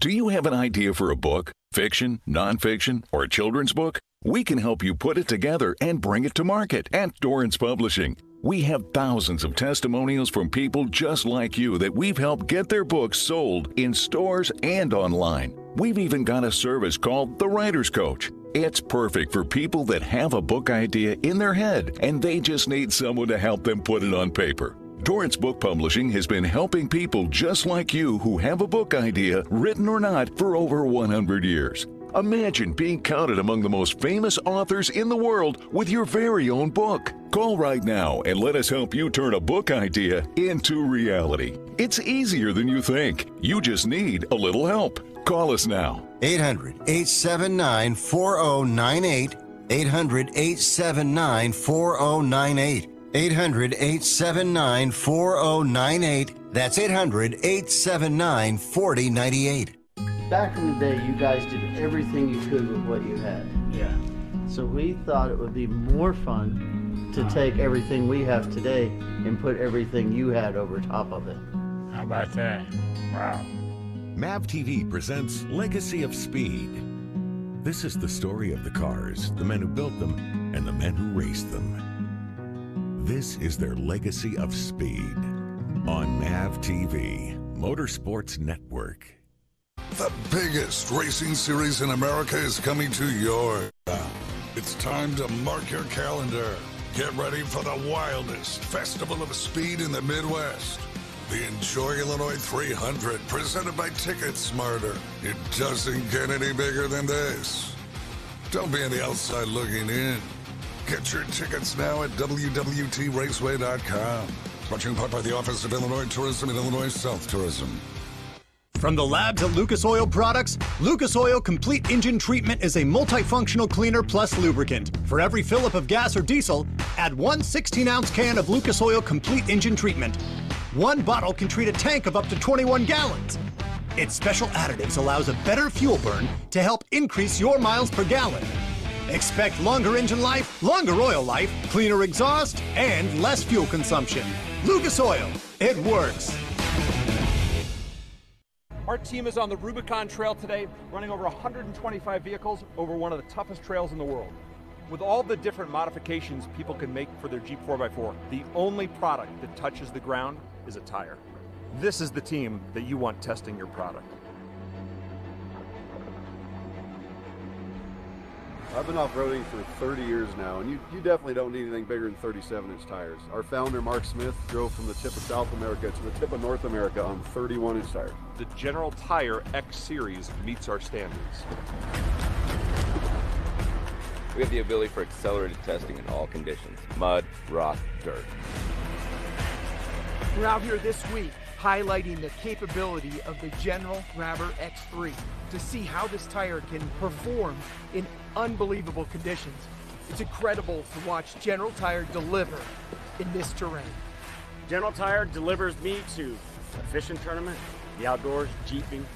Do you have an idea for a book, fiction, nonfiction, or a children's book? We can help you put it together and bring it to market at Dorrance Publishing. We have thousands of testimonials from people just like you that we've helped get their books sold in stores and online. We've even got a service called The Writer's Coach. It's perfect for people that have a book idea in their head and they just need someone to help them put it on paper. Dorrance Book Publishing has been helping people just like you who have a book idea, written or not, for over 100 years. Imagine being counted among the most famous authors in the world with your very own book. Call right now and let us help you turn a book idea into reality. It's easier than you think. You just need a little help. Call us now. 800 879 4098. 800 879 4098. 800 879 4098. That's 800 879 4098. Back in the day, you guys did everything you could with what you had. Yeah. So we thought it would be more fun to uh-huh. take everything we have today and put everything you had over top of it. How about that? Wow. MAV TV presents Legacy of Speed. This is the story of the cars, the men who built them, and the men who raced them. This is their legacy of speed on MAV TV, Motorsports Network. The biggest racing series in America is coming to your town. It's time to mark your calendar. Get ready for the wildest festival of speed in the Midwest. The Enjoy Illinois 300, presented by Ticket Smarter. It doesn't get any bigger than this. Don't be on the outside looking in. Get your tickets now at WWTRaceway.com. Brought to you in part by the Office of Illinois Tourism and Illinois South Tourism. From the labs at Lucas Oil Products, Lucas Oil Complete Engine Treatment is a multifunctional cleaner plus lubricant. For every fill up of gas or diesel, add one 16 ounce can of Lucas Oil Complete Engine Treatment. One bottle can treat a tank of up to 21 gallons. Its special additives allows a better fuel burn to help increase your miles per gallon. Expect longer engine life, longer oil life, cleaner exhaust, and less fuel consumption. Lucas Oil, it works. Our team is on the Rubicon Trail today, running over 125 vehicles over one of the toughest trails in the world. With all the different modifications people can make for their Jeep 4x4, the only product that touches the ground is a tire. This is the team that you want testing your product. I've been off-roading for 30 years now, and you, you definitely don't need anything bigger than 37-inch tires. Our founder, Mark Smith, drove from the tip of South America to the tip of North America on 31-inch tires. The General Tire X Series meets our standards. We have the ability for accelerated testing in all conditions mud, rock, dirt. We're out here this week highlighting the capability of the General Grabber X3 to see how this tire can perform in unbelievable conditions. It's incredible to watch General Tire deliver in this terrain. General Tire delivers me to a fishing tournament, the outdoors, jeeping,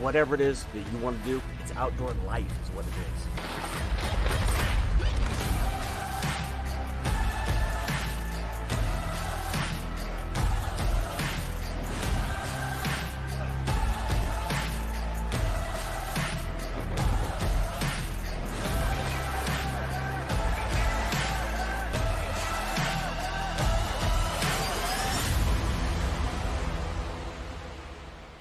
whatever it is that you want to do. It's outdoor life is what it is.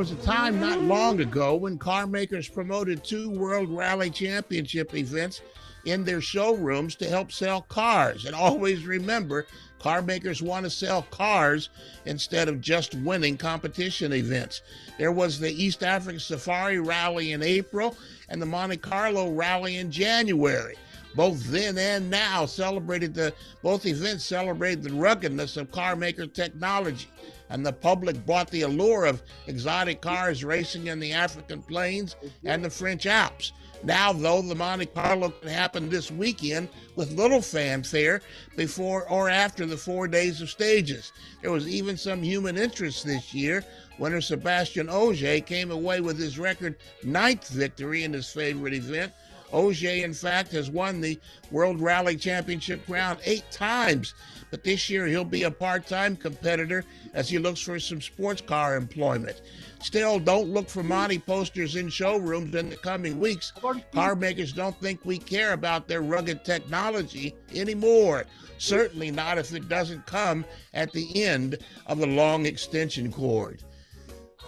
Was a time not long ago when car makers promoted two World Rally Championship events in their showrooms to help sell cars. And always remember, car makers want to sell cars instead of just winning competition events. There was the East African Safari Rally in April and the Monte Carlo Rally in January. Both then and now celebrated the both events celebrated the ruggedness of car maker technology and the public bought the allure of exotic cars racing in the African plains and the French Alps. Now, though, the Monte Carlo can happen this weekend with little fanfare before or after the four days of stages. There was even some human interest this year. Winner Sébastien Ogier came away with his record ninth victory in his favorite event. Ogier, in fact, has won the World Rally Championship crown eight times, but this year he'll be a part time competitor as he looks for some sports car employment. Still, don't look for Monty posters in showrooms in the coming weeks. Car makers don't think we care about their rugged technology anymore. Certainly not if it doesn't come at the end of a long extension cord.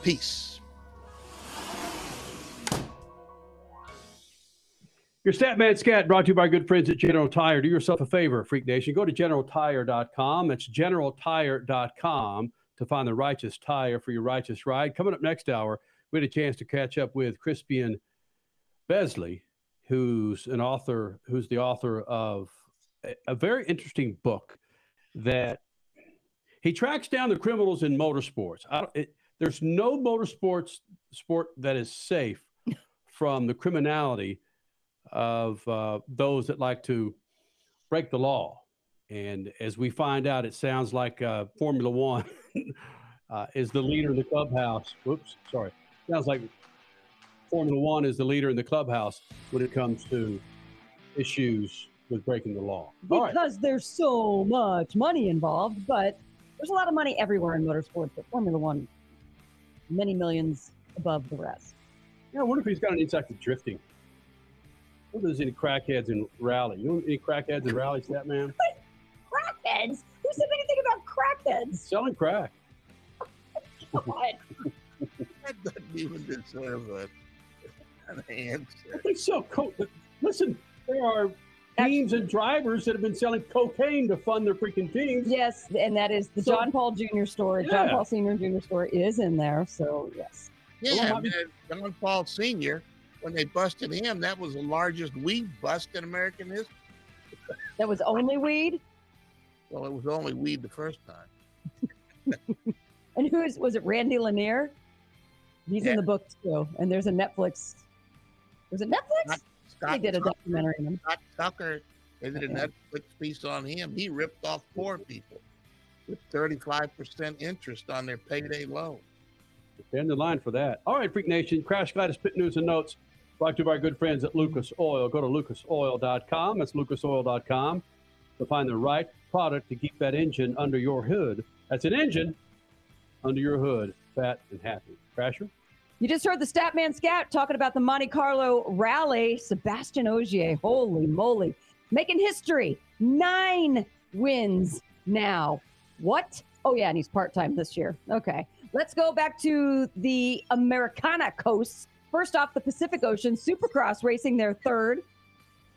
Peace. Your Statman Scat brought to you by good friends at General Tire. Do yourself a favor, Freak Nation. Go to generaltire.com. That's generaltire.com to find the righteous tire for your righteous ride. Coming up next hour, we had a chance to catch up with Crispian Besley, who's an author, who's the author of a, a very interesting book that he tracks down the criminals in motorsports. It, there's no motorsports sport that is safe from the criminality of uh, those that like to break the law. And as we find out, it sounds like uh, Formula One uh, is the leader in the clubhouse. Whoops, sorry. Sounds like Formula One is the leader in the clubhouse when it comes to issues with breaking the law. Because there's so much money involved, but there's a lot of money everywhere in motorsports, but Formula One, many millions above the rest. Yeah, I wonder if he's got an insight to drifting. I wonder if there's any crackheads in rally. You know any crackheads in rally, that man? Crackheads? Who said anything about crackheads? Selling crack. God. That doesn't even deserve a, an answer. It's so cool. Listen, there are teams and drivers that have been selling cocaine to fund their freaking teams. Yes, and that is the So- John Paul Jr. store. John Paul Sr. Jr. store is in there. So, yes. Yeah, man, John Paul Sr., when they busted him, that was the largest weed bust in American history. That was only weed. Well, it was only weed the first time. And who is, was it Randy Lanier? He's in the book too. And there's a Netflix. Was it Netflix? they did a documentary on him. Scott Tucker, they did a Netflix piece on him. He ripped off poor people with 35% interest on their payday loan. Stand in line for that. All right, Freak Nation, Crash Gladys Pit News and Notes brought to you by our good friends at Lucas Oil. Go to lucasoil.com. That's lucasoil.com to find the right product to keep that engine under your hood. That's an engine under your hood, fat and happy. Crasher? You just heard the Statman Scout talking about the Monte Carlo rally. Sébastien Ogier, holy moly, making history. Nine wins now. What? Oh, yeah, and he's part time this year. Okay. Let's go back to the Americana coast. First off, the Pacific Ocean Supercross racing their third,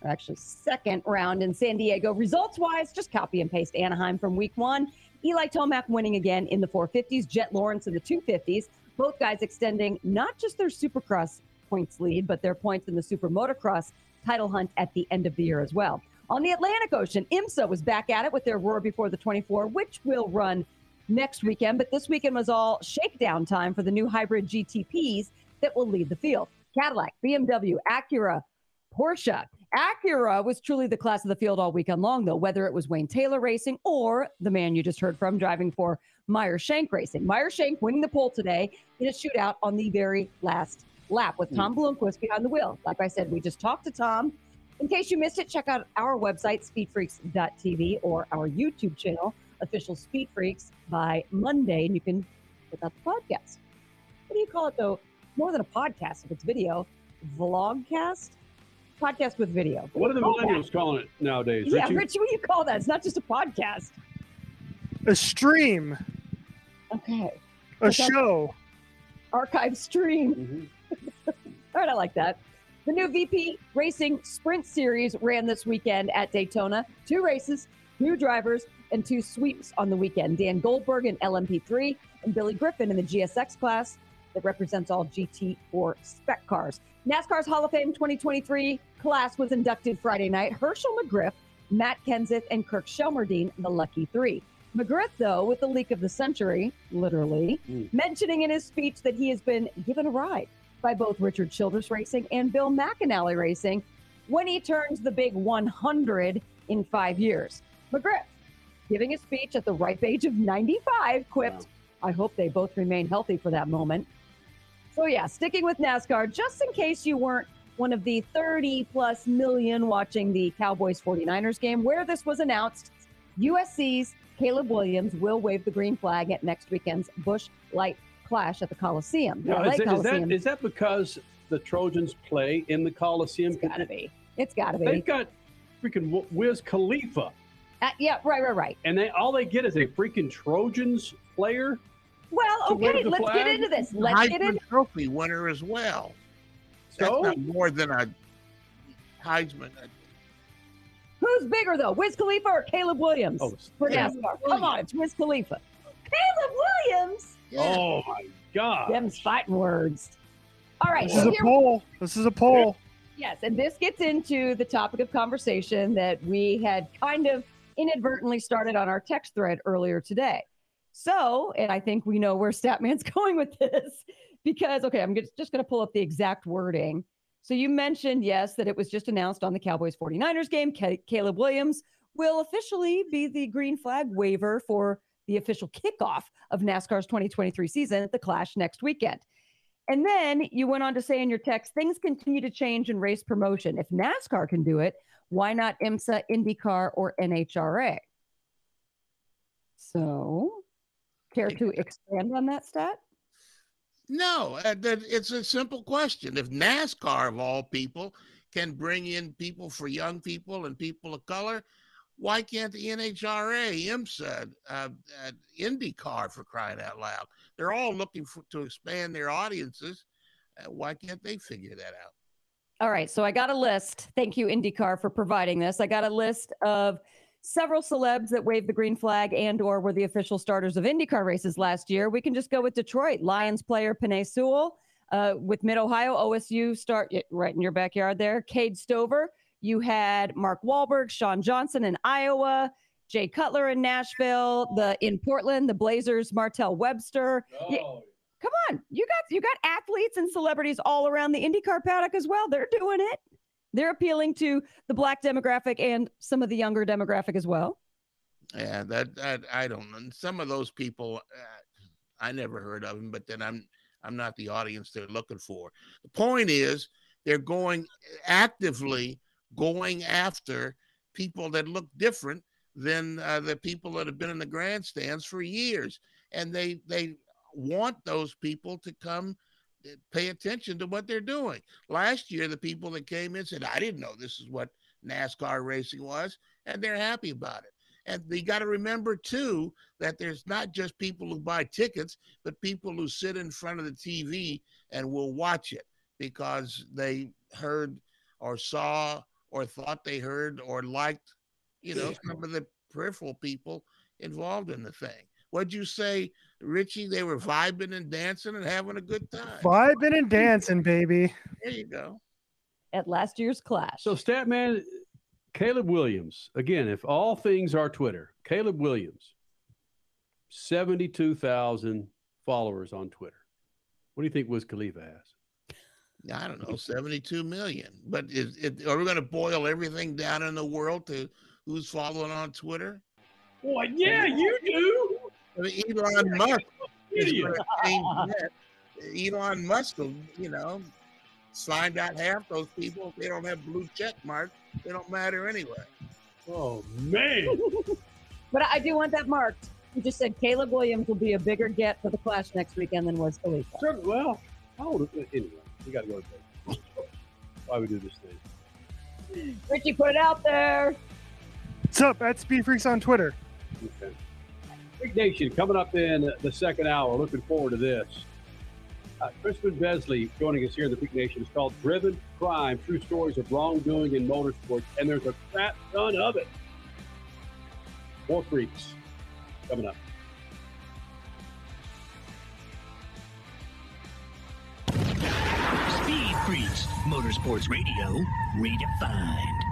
actually second round in San Diego. Results wise, just copy and paste Anaheim from week one. Eli Tomac winning again in the 450s, Jett Lawrence in the 250s. Both guys extending not just their Supercross points lead, but their points in the Super Motocross title hunt at the end of the year as well. On the Atlantic Ocean, IMSA was back at it with their Roar Before the 24, which will run next weekend. But this weekend was all shakedown time for the new hybrid GTPs that will lead the field. Cadillac, BMW, Acura, Porsche. Acura was truly the class of the field all weekend long, though, whether it was Wayne Taylor racing or the man you just heard from driving for Meyer Shank Racing. Meyer Shank winning the pole today in a shootout on the very last lap with Tom hmm. Blomqvist behind the wheel. Like I said, we just talked to Tom. In case you missed it, check out our website, speedfreaks.tv, or our YouTube channel, Official Speed Freaks, by Monday, and you can check out the podcast. What do you call it, though? More than a podcast if it's video. Vlogcast? Podcast with video. What are the Call that. millennials calling it nowadays? Yeah, Richie? Richie, what do you call that? It's not just a podcast. A stream. Okay. A Okay. show. Archive stream. Mm-hmm. All right, I like that. The new VP Racing Sprint Series ran this weekend at Daytona. Two races, two drivers, and two sweeps on the weekend. Dan Goldberg in LMP3 and Billy Griffin in the GSX class that represents all GT4 spec cars. NASCAR's Hall of Fame 2023 class was inducted Friday night. Hershel McGriff, Matt Kenseth, and Kirk Shelmerdine, the lucky three. McGriff, though, with the leak of the century, literally, hmm. mentioning in his speech that he has been given a ride by both Richard Childress Racing and Bill McAnally Racing when he turns the big 100 in five years. McGriff, giving a speech at the ripe age of 95, quipped, I hope they both remain healthy for that moment. So, yeah, sticking with NASCAR, just in case you weren't one of the 30 plus million watching the Cowboys 49ers game where this was announced, USC's Caleb Williams will wave the green flag at next weekend's Busch Light Clash at the Coliseum. Now, is, Coliseum. that, is that because the Trojans play in the Coliseum? It's gotta be. It's gotta be. They've got freaking Wiz Khalifa, Uh, yeah, right, right, right. and they all they get is a freaking Trojans player. Well, okay, wave let's get into this. Let's get Heisman. Trophy winner as well. That's So? not more than a Heisman. Who's bigger though, Wiz Khalifa or Caleb Williams Oh, for Caleb NASCAR? Come on, it's Wiz Khalifa. Caleb Williams. Oh my God! Them's fighting words. All right, This so is a here poll. This is a poll. Yes, and this gets into the topic of conversation that we had kind of inadvertently started on our text thread earlier today. So, and I think we know where Statman's going with this because, okay, I'm just going to pull up the exact wording. So, you mentioned, yes, that it was just announced on the Cowboys 49ers game. Ca- Caleb Williams will officially be the green flag waiver for the official kickoff of NASCAR's 2023 season at the Clash next weekend. And then you went on to say in your text, things continue to change in race promotion. If NASCAR can do it, why not IMSA, IndyCar, or NHRA? So, care to expand on that stat? No, uh, it's a simple question. If NASCAR of all people can bring in people for young people and people of color, why can't the NHRA, IMSA, uh, uh, IndyCar for crying out loud? They're all looking for, to expand their audiences. Uh, why can't they figure that out? All right, so I got a list. Thank you, IndyCar, for providing this. I got a list of several celebs that waved the green flag and or were the official starters of IndyCar races last year. We can just go with Detroit. Lions player Penei Sewell. Uh, with Mid Ohio, OSU start right in your backyard there. Cade Stover. You had Mark Wahlberg, Shawn Johnson in Iowa, Jay Cutler in Nashville, the in Portland, the Blazers, Martell Webster. Y- Come on, you got you got athletes and celebrities all around the IndyCar paddock as well. They're doing it. They're appealing to the black demographic and some of the younger demographic as well. Yeah, that, that I don't know. Some of those people, uh, I never heard of them, but then I'm I'm not the audience they're looking for. The point is, they're going actively going after people that look different than uh, the people that have been in the grandstands for years, and they they want those people to come pay attention to what they're doing. Last year, the people that came in said, "I didn't know this is what NASCAR racing was," and they're happy about it. And you got to remember too that there's not just people who buy tickets, but people who sit in front of the TV and will watch it because they heard or saw or thought they heard or liked, you know, some of the peripheral people involved in the thing. What'd you say, Richie? They were vibing and dancing and having a good time. Vibing and dancing, baby. There you go. At last year's clash. So, Statman, Caleb Williams, again, if all things are Twitter, Caleb Williams, 72,000 followers on Twitter. What do you think Wiz Khalifa has? I don't know, 72 million. But is it, are we going to boil everything down in the world to who's following on Twitter? Boy, yeah, you do. I mean, Elon Musk is Idiot. going to change that. Elon Musk will, you know, signed out half those people. If they don't have blue check marks, they don't matter anyway. Oh, man. But I do want that marked. You just said Caleb Williams will be a bigger get for the clash next weekend than Wiz Khalifa. Sure, well, how old is Anyway, we got to go to bed. Why we do this thing? Richie, put it out there. What's up at Speed Freaks on Twitter? Okay. Freak Nation coming up in the second hour. Looking forward to this. Uh, Crispin Besley joining us here in the Freak Nation. It's called Driven Crime True Stories of Wrongdoing in Motorsports. And there's a crap ton of it. More freaks coming up. Speed Freaks, Motorsports Radio, redefined.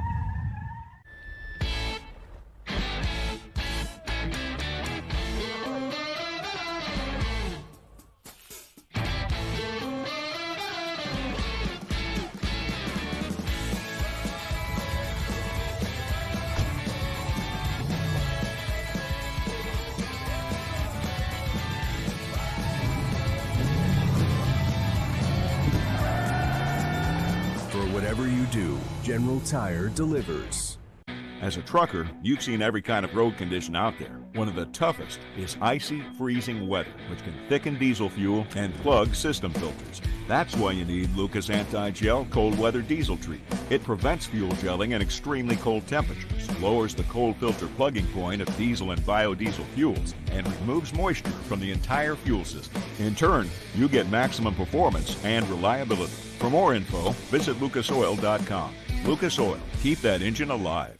Tire delivers. As a trucker, you've seen every kind of road condition out there. One of the toughest is icy, freezing weather, which can thicken diesel fuel and plug system filters. That's why you need Lucas Anti-Gel Cold Weather Diesel Treatment. It prevents fuel gelling in extremely cold temperatures, lowers the cold filter plugging point of diesel and biodiesel fuels, and removes moisture from the entire fuel system. In turn, you get maximum performance and reliability. For more info, visit lucasoil.com. Lucas Oil, keep that engine alive.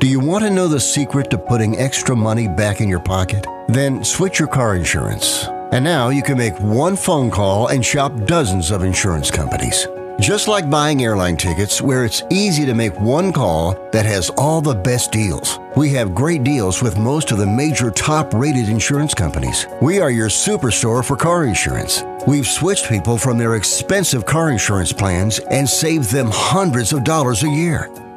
Do you want to know the secret to putting extra money back in your pocket? Then switch your car insurance. And now you can make one phone call and shop dozens of insurance companies. Just like buying airline tickets, where it's easy to make one call that has all the best deals. We have great deals with most of the major top rated insurance companies. We are your superstore for car insurance. We've switched people from their expensive car insurance plans and saved them hundreds of dollars a year.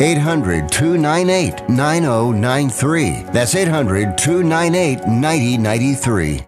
800 298 9093. That's 800 298 9093.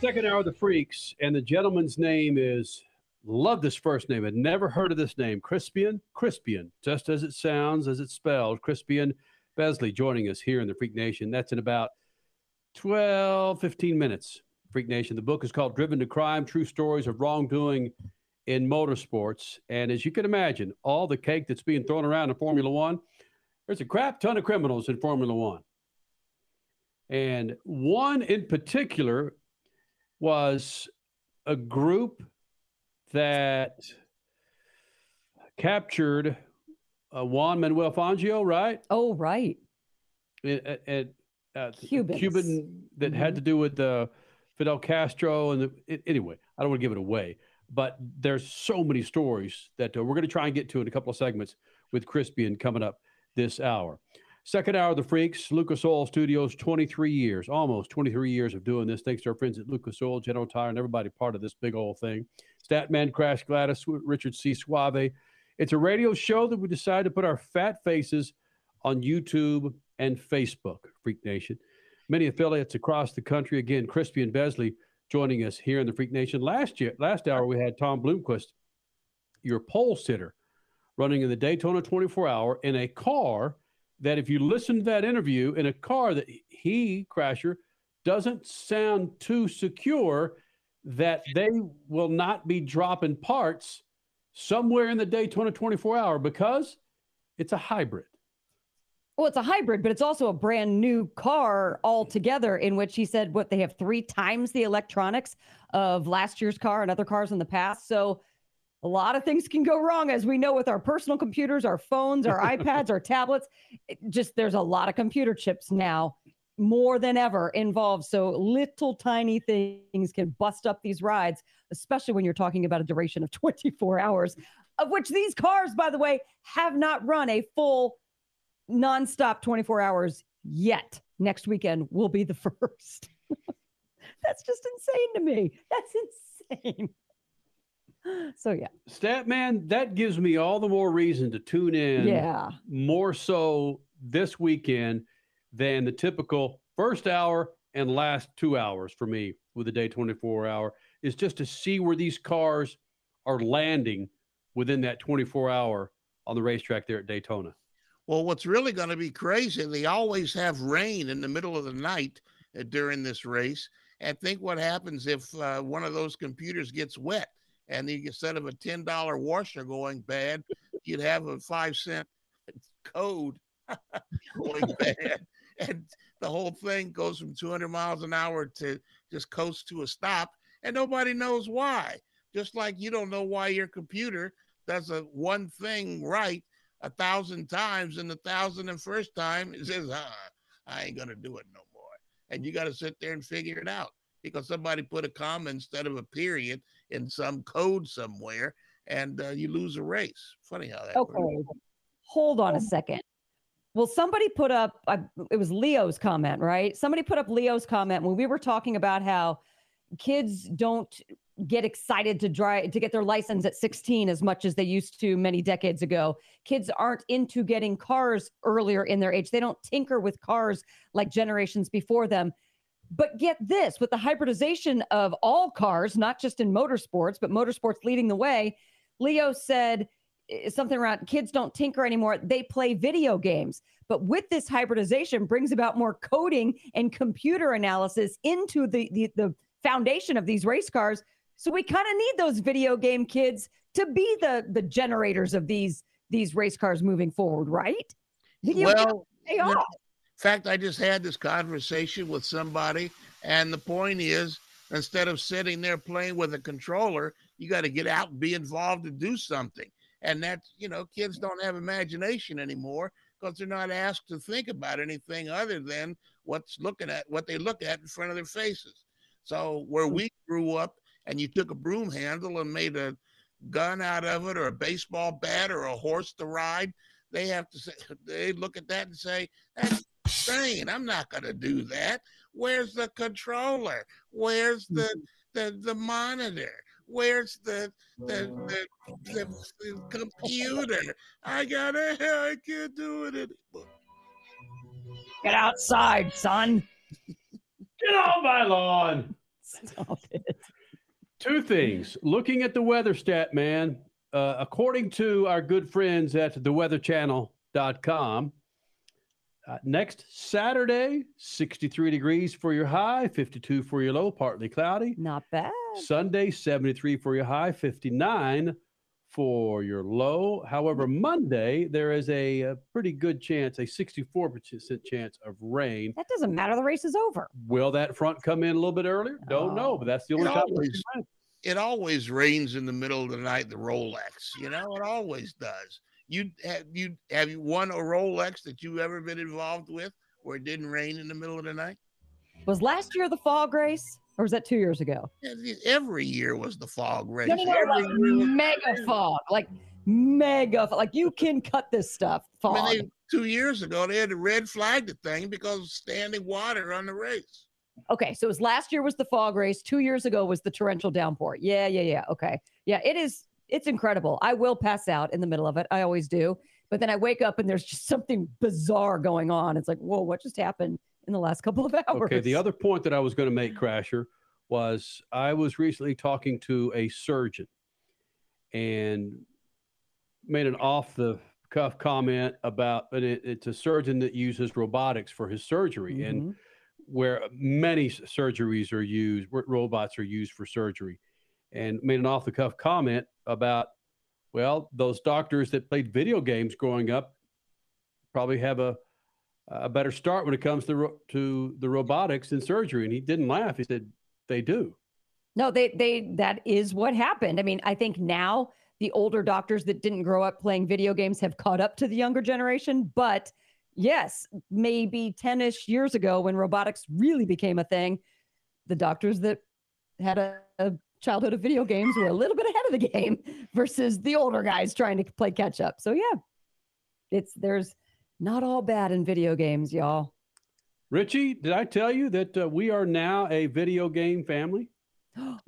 Second hour of the Freaks, and the gentleman's name is love this first name. I'd never heard of this name. Crispian, Crispian, just as it sounds, as it's spelled. Crispian Besley joining us here in the Freak Nation. That's in about 12, 15 minutes. Freak Nation. The book is called Driven to Crime True Stories of Wrongdoing in Motorsports. And as you can imagine, all the cake that's being thrown around in Formula One, there's a crap ton of criminals in Formula One. And one in particular was a group that captured uh, Juan Manuel Fangio, right? Oh, right. At, at, uh. Cuban that had to do with uh, Fidel Castro and the, it, anyway, I don't want to give it away, but there's so many stories that uh, we're going to try and get to in a couple of segments with Crispian coming up this hour. Second hour of the Freaks, Lucas Oil Studios, 23 years, almost 23 years of doing this. Thanks to our friends at Lucas Oil, General Tire, and everybody part of this big old thing. Statman, Crash Gladys, Richard C. Suave. It's a radio show that we decided to put our fat faces on YouTube and Facebook, Freak Nation. Many affiliates across the country. Again, Crispian Besley joining us here in the Freak Nation. Last year, last hour, we had Tom Blomqvist, your pole sitter, running in the Daytona 24 hour in a car that if you listen to that interview in a car that he, Crasher, doesn't sound too secure that they will not be dropping parts somewhere in the Daytona 24 hour because it's a hybrid. Well, it's a hybrid, but it's also a brand new car altogether, in which he said what they have three times the electronics of last year's car and other cars in the past. So a lot of things can go wrong, as we know with our personal computers, our phones, our iPads, our tablets. It just there's a lot of computer chips now, more than ever involved. So little tiny things can bust up these rides, especially when you're talking about a duration of 24 hours, of which these cars, by the way, have not run a full nonstop 24 hours yet. Next weekend will be the first. That's just insane to me. That's insane. So yeah. Statman, that gives me all the more reason to tune in. Yeah. More so this weekend than the typical first hour and last two hours for me with the day 24 hour is just to see where these cars are landing within that 24 hour on the racetrack there at Daytona. Well, what's really going to be crazy, they always have rain in the middle of the night uh, during this race. And think what happens if uh, one of those computers gets wet and instead of a $10 washer going bad, you'd have a five cent code going bad. And the whole thing goes from 200 miles an hour to just coast to a stop, and nobody knows why. Just like you don't know why your computer does a one thing right a thousand times, and the thousand and first time it says, ah, I ain't gonna do it no more. And you got to sit there and figure it out because somebody put a comma instead of a period in some code somewhere, and uh, you lose a race. Funny how that Okay. works. Hold on a second. Well, somebody put up, I, it was Leo's comment, right? Somebody put up Leo's comment when we were talking about how kids don't get excited to drive to get their license at 16 as much as they used to many decades ago. Kids aren't into getting cars earlier in their age. They don't tinker with cars like generations before them. But get this with the hybridization of all cars, not just in motorsports, but motorsports leading the way. Leo said eh, something around kids don't tinker anymore. They play video games. But with this hybridization brings about more coding and computer analysis into the, the, the foundation of these race cars. So we kind of need those video game kids to be the the generators of these these race cars moving forward, right? Video games Well, pay you know, off. in fact, I just had this conversation with somebody, and the point is instead of sitting there playing with a controller, you got to get out and be involved to do something. And that's, you know, kids don't have imagination anymore because they're not asked to think about anything other than what's looking at what they look at in front of their faces. So where we grew up, and you took a broom handle and made a gun out of it, or a baseball bat, or a horse to ride, they have to say they look at that and say that's insane. I'm not going to do that. Where's the controller? Where's the the the monitor? Where's the the, the, the, the computer? I gotta I can't do it anymore. Get outside, son. Get off my lawn. Stop it. Two things. Looking at the weather stat, man, uh, according to our good friends at theweatherchannel.com, uh, next Saturday, 63 degrees for your high, 52 for your low, partly cloudy. Not bad. Sunday, 73 for your high, 59 for your low. However, Monday, there is a, a pretty good chance, a 64% chance of rain. That doesn't matter. The race is over. Will that front come in a little bit earlier? Don't know, but that's the only It time. always, it always rains in the middle of the night. The Rolex, you know, it always does. You have you have you won a Rolex that you ever been involved with where it didn't rain in the middle of the night? Was last year the fog race, or was that two years ago? Every year was the fog race. No, no, no, Every like year mega fog, like mega, like you can cut this stuff. Fog. I mean, they, two years ago they had to red flag the thing because of standing water on the race. Okay, so it was last year was the fog race. Two years ago was the torrential downpour. Yeah, yeah, yeah. Okay, yeah, it is. It's incredible. I will pass out in the middle of it. I always do. But then I wake up and there's just something bizarre going on. It's like, whoa, what just happened in the last couple of hours? Okay, the other point that I was going to make, mm. Crasher, was I was recently talking to a surgeon and made an off the cuff comment about, and it, it's a surgeon that uses robotics for his surgery, and mm-hmm. where many surgeries are used, where robots are used for surgery, and made an off the cuff comment about, well, those doctors that played video games growing up probably have a a better start when it comes to to the robotics and surgery. And he didn't laugh. He said they do. No, they they that is what happened. I mean, I think now the older doctors that didn't grow up playing video games have caught up to the younger generation, but yes, maybe 10ish years ago when robotics really became a thing, the doctors that had a, a childhood of video games were a little bit ahead of the game versus the older guys trying to play catch up. So yeah. It's there's not all bad in video games, y'all. Richie, did I tell you that uh, we are now a video game family? right.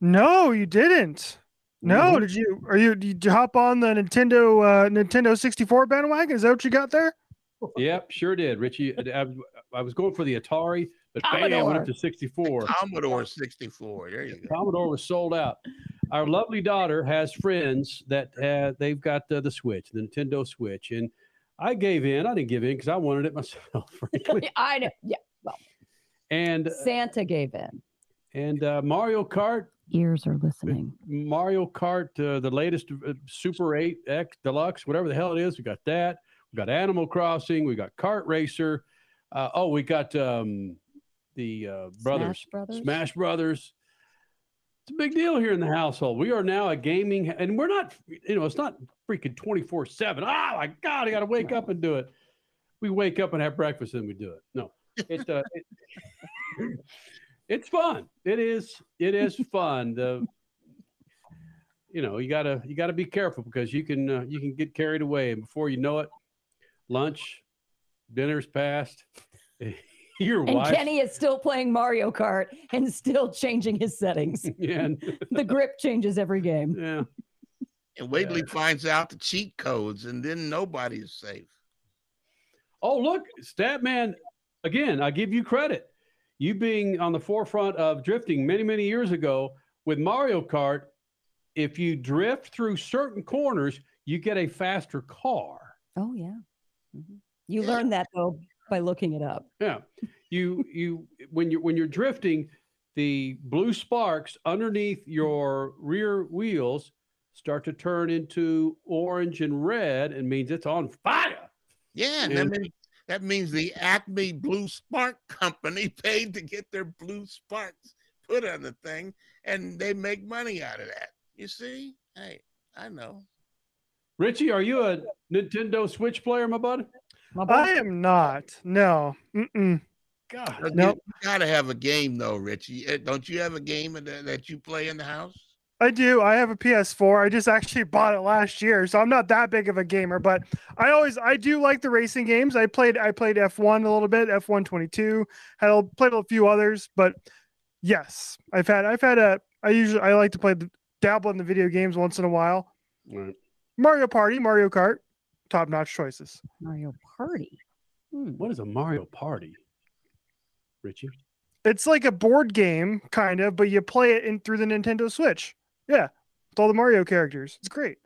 No, you didn't. No, did you? Are you? Did you hop on the Nintendo uh, Nintendo 64 bandwagon? Is that what you got there? Yep, sure did. Richie, I, I was going for the Atari, but bam, went up to 64. Commodore 64. There you go. Commodore was sold out. Our lovely daughter has friends that uh, they've got uh, the Switch, the Nintendo Switch, and I gave in. I didn't give in because I wanted it myself, frankly. I know. Yeah. Well, And Santa gave in. and uh, Mario Kart, Ears are listening. Mario Kart, uh, the latest uh, Super 8 X Deluxe, whatever the hell it is. We got that. We got Animal Crossing. We got Kart Racer. Uh, oh, we got um, the uh, brothers, Brothers? Smash Brothers. It's a big deal here in the household. We are now a gaming, and we're not, you know, it's not freaking 24 7. Oh my God, I got to wake up and do it. We wake up and have breakfast and we do it. No, it, uh, it, it's fun. It is, it is fun. The, you know, you gotta, you gotta be careful because you can, uh, you can get carried away. And before you know it, lunch, dinner's passed. Your And wife, Kenny is still playing Mario Kart and still changing his settings. yeah, the grip changes every game. Yeah. And wait till he finds out the cheat codes, and then nobody is safe. Oh, look, Statman, again, I give you credit. You being on the forefront of drifting many, many years ago with Mario Kart, if you drift through certain corners, you get a faster car. Oh yeah. Mhm. You learn that though by looking it up. Yeah. You you when you when you're drifting, the blue sparks underneath your rear wheels start to turn into orange and red and means it's on fire. Yeah, and that And- means, that means the Acme Blue Spark Company paid to get their blue sparks put on the thing, and they make money out of that. You see? Hey, I know. Richie, are you a Nintendo Switch player, my bud? I am not. No. Mm-mm. God. You, Nope. you gotta have a game though, Richie. Eh, Don't you have a game that, that you play in the house? I do. I have a PS4. I just actually bought it last year, so I'm not that big of a gamer. But I always, I do like the racing games. I played, I played F1 a little bit, F1 22. Had a, played a few others, but yes, I've had, I've had a. I usually, I like to play, the, dabble in the video games once in a while. Right. Mario Party, Mario Kart, top notch choices. Mario Party. Hmm, what is a Mario Party, Richie? It's like a board game, kind of, but you play it in through the Nintendo Switch. Yeah, with all the Mario characters. It's great.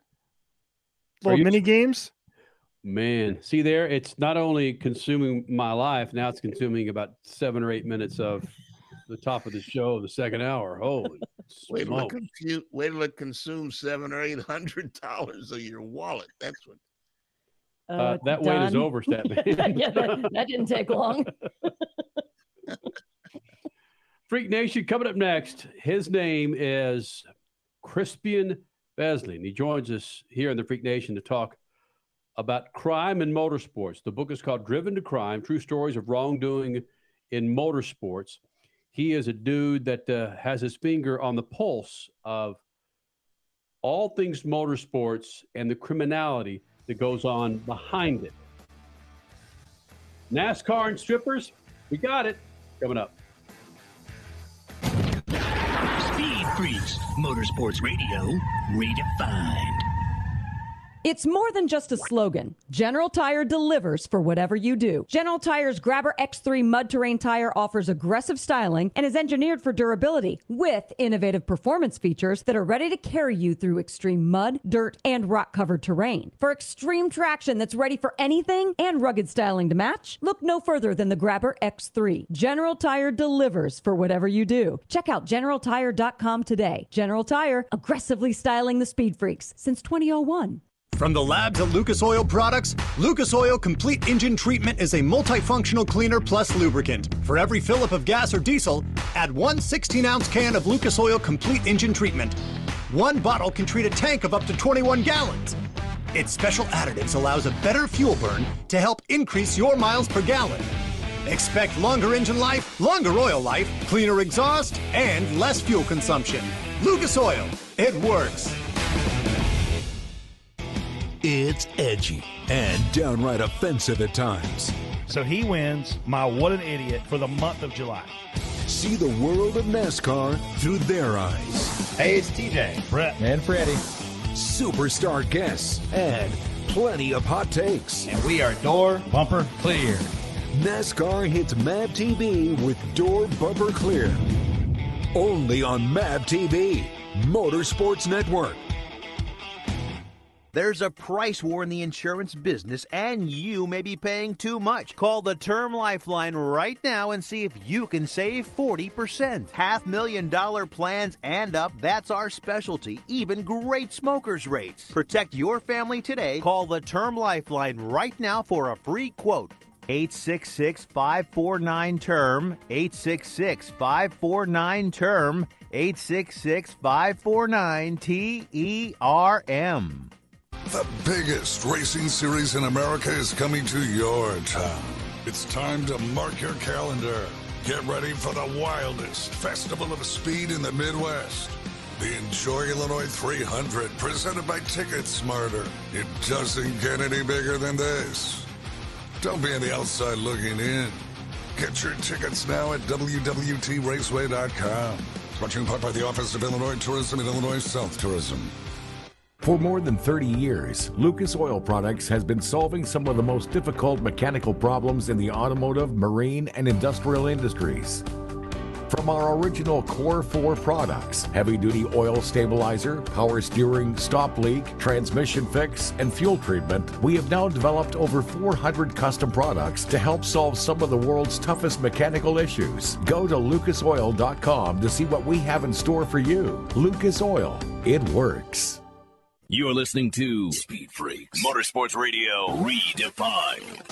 Are Little you- mini games. Man, see there, it's not only consuming my life, now it's consuming about seven or eight minutes of the top of the show, the second hour. Holy Wait till it smoke. consume, wait till it consumes seven or eight hundred dollars of your wallet. That's what. Uh, that wait is done. over, Statman. yeah, that, that didn't take long. Freak Nation coming up next. His name is Crispian Besley, and he joins us here in the Freak Nation to talk about crime and motorsports. The book is called Driven to Crime True Stories of Wrongdoing in Motorsports. He is a dude that uh, has his finger on the pulse of all things motorsports and the criminality that goes on behind it. NASCAR and strippers, we got it coming up. Speed Freaks, Motorsports Radio, redefined. It's more than just a slogan. General Tire delivers for whatever you do. General Tire's Grabber X3 mud terrain tire offers aggressive styling and is engineered for durability with innovative performance features that are ready to carry you through extreme mud, dirt, and rock covered terrain. For extreme traction that's ready for anything and rugged styling to match, look no further than the Grabber X3. General Tire delivers for whatever you do. Check out generaltire.com today. General Tire, aggressively styling the speed freaks since 2001. From the labs at Lucas Oil Products, Lucas Oil Complete Engine Treatment is a multifunctional cleaner plus lubricant. For every fill up of gas or diesel, add one 16 ounce can of Lucas Oil Complete Engine Treatment. One bottle can treat a tank of up to 21 gallons. Its special additives allows a better fuel burn to help increase your miles per gallon. Expect longer engine life, longer oil life, cleaner exhaust, and less fuel consumption. Lucas Oil, it works. It's edgy and downright offensive at times. So he wins my What an Idiot for the month of July. See the world of NASCAR through their eyes. Hey, it's TJ, Brett, and Freddie. Superstar guests and plenty of hot takes. And we are door bumper clear. NASCAR hits MAV TV with Door Bumper Clear. Only on MAV TV, Motorsports Network. There's a price war in the insurance business, and you may be paying too much. Call the Term Lifeline right now and see if you can save 40%. Half million dollar plans and up, that's our specialty. Even great smokers' rates. Protect your family today. Call the Term Lifeline right now for a free quote. 866 549 term 866 549 term 866 549 T E R M The biggest racing series in America is coming to your town. It's time to mark your calendar. Get ready for the wildest festival of speed in the Midwest. The Enjoy Illinois 300, presented by Ticket Smarter. It doesn't get any bigger than this. Don't be on the outside looking in. Get your tickets now at WWTRaceway.com. Brought to you in part by the Office of Illinois Tourism and Illinois South Tourism. For more than 30 years, Lucas Oil Products has been solving some of the most difficult mechanical problems in the automotive, marine, and industrial industries. From our original Core 4 products, heavy duty oil stabilizer, power steering, stop leak, transmission fix, and fuel treatment, we have now developed over 400 custom products to help solve some of the world's toughest mechanical issues. Go to lucasoil.com to see what we have in store for you. Lucas Oil, it works. You're listening to Speed Freaks, Motorsports Radio, redefined.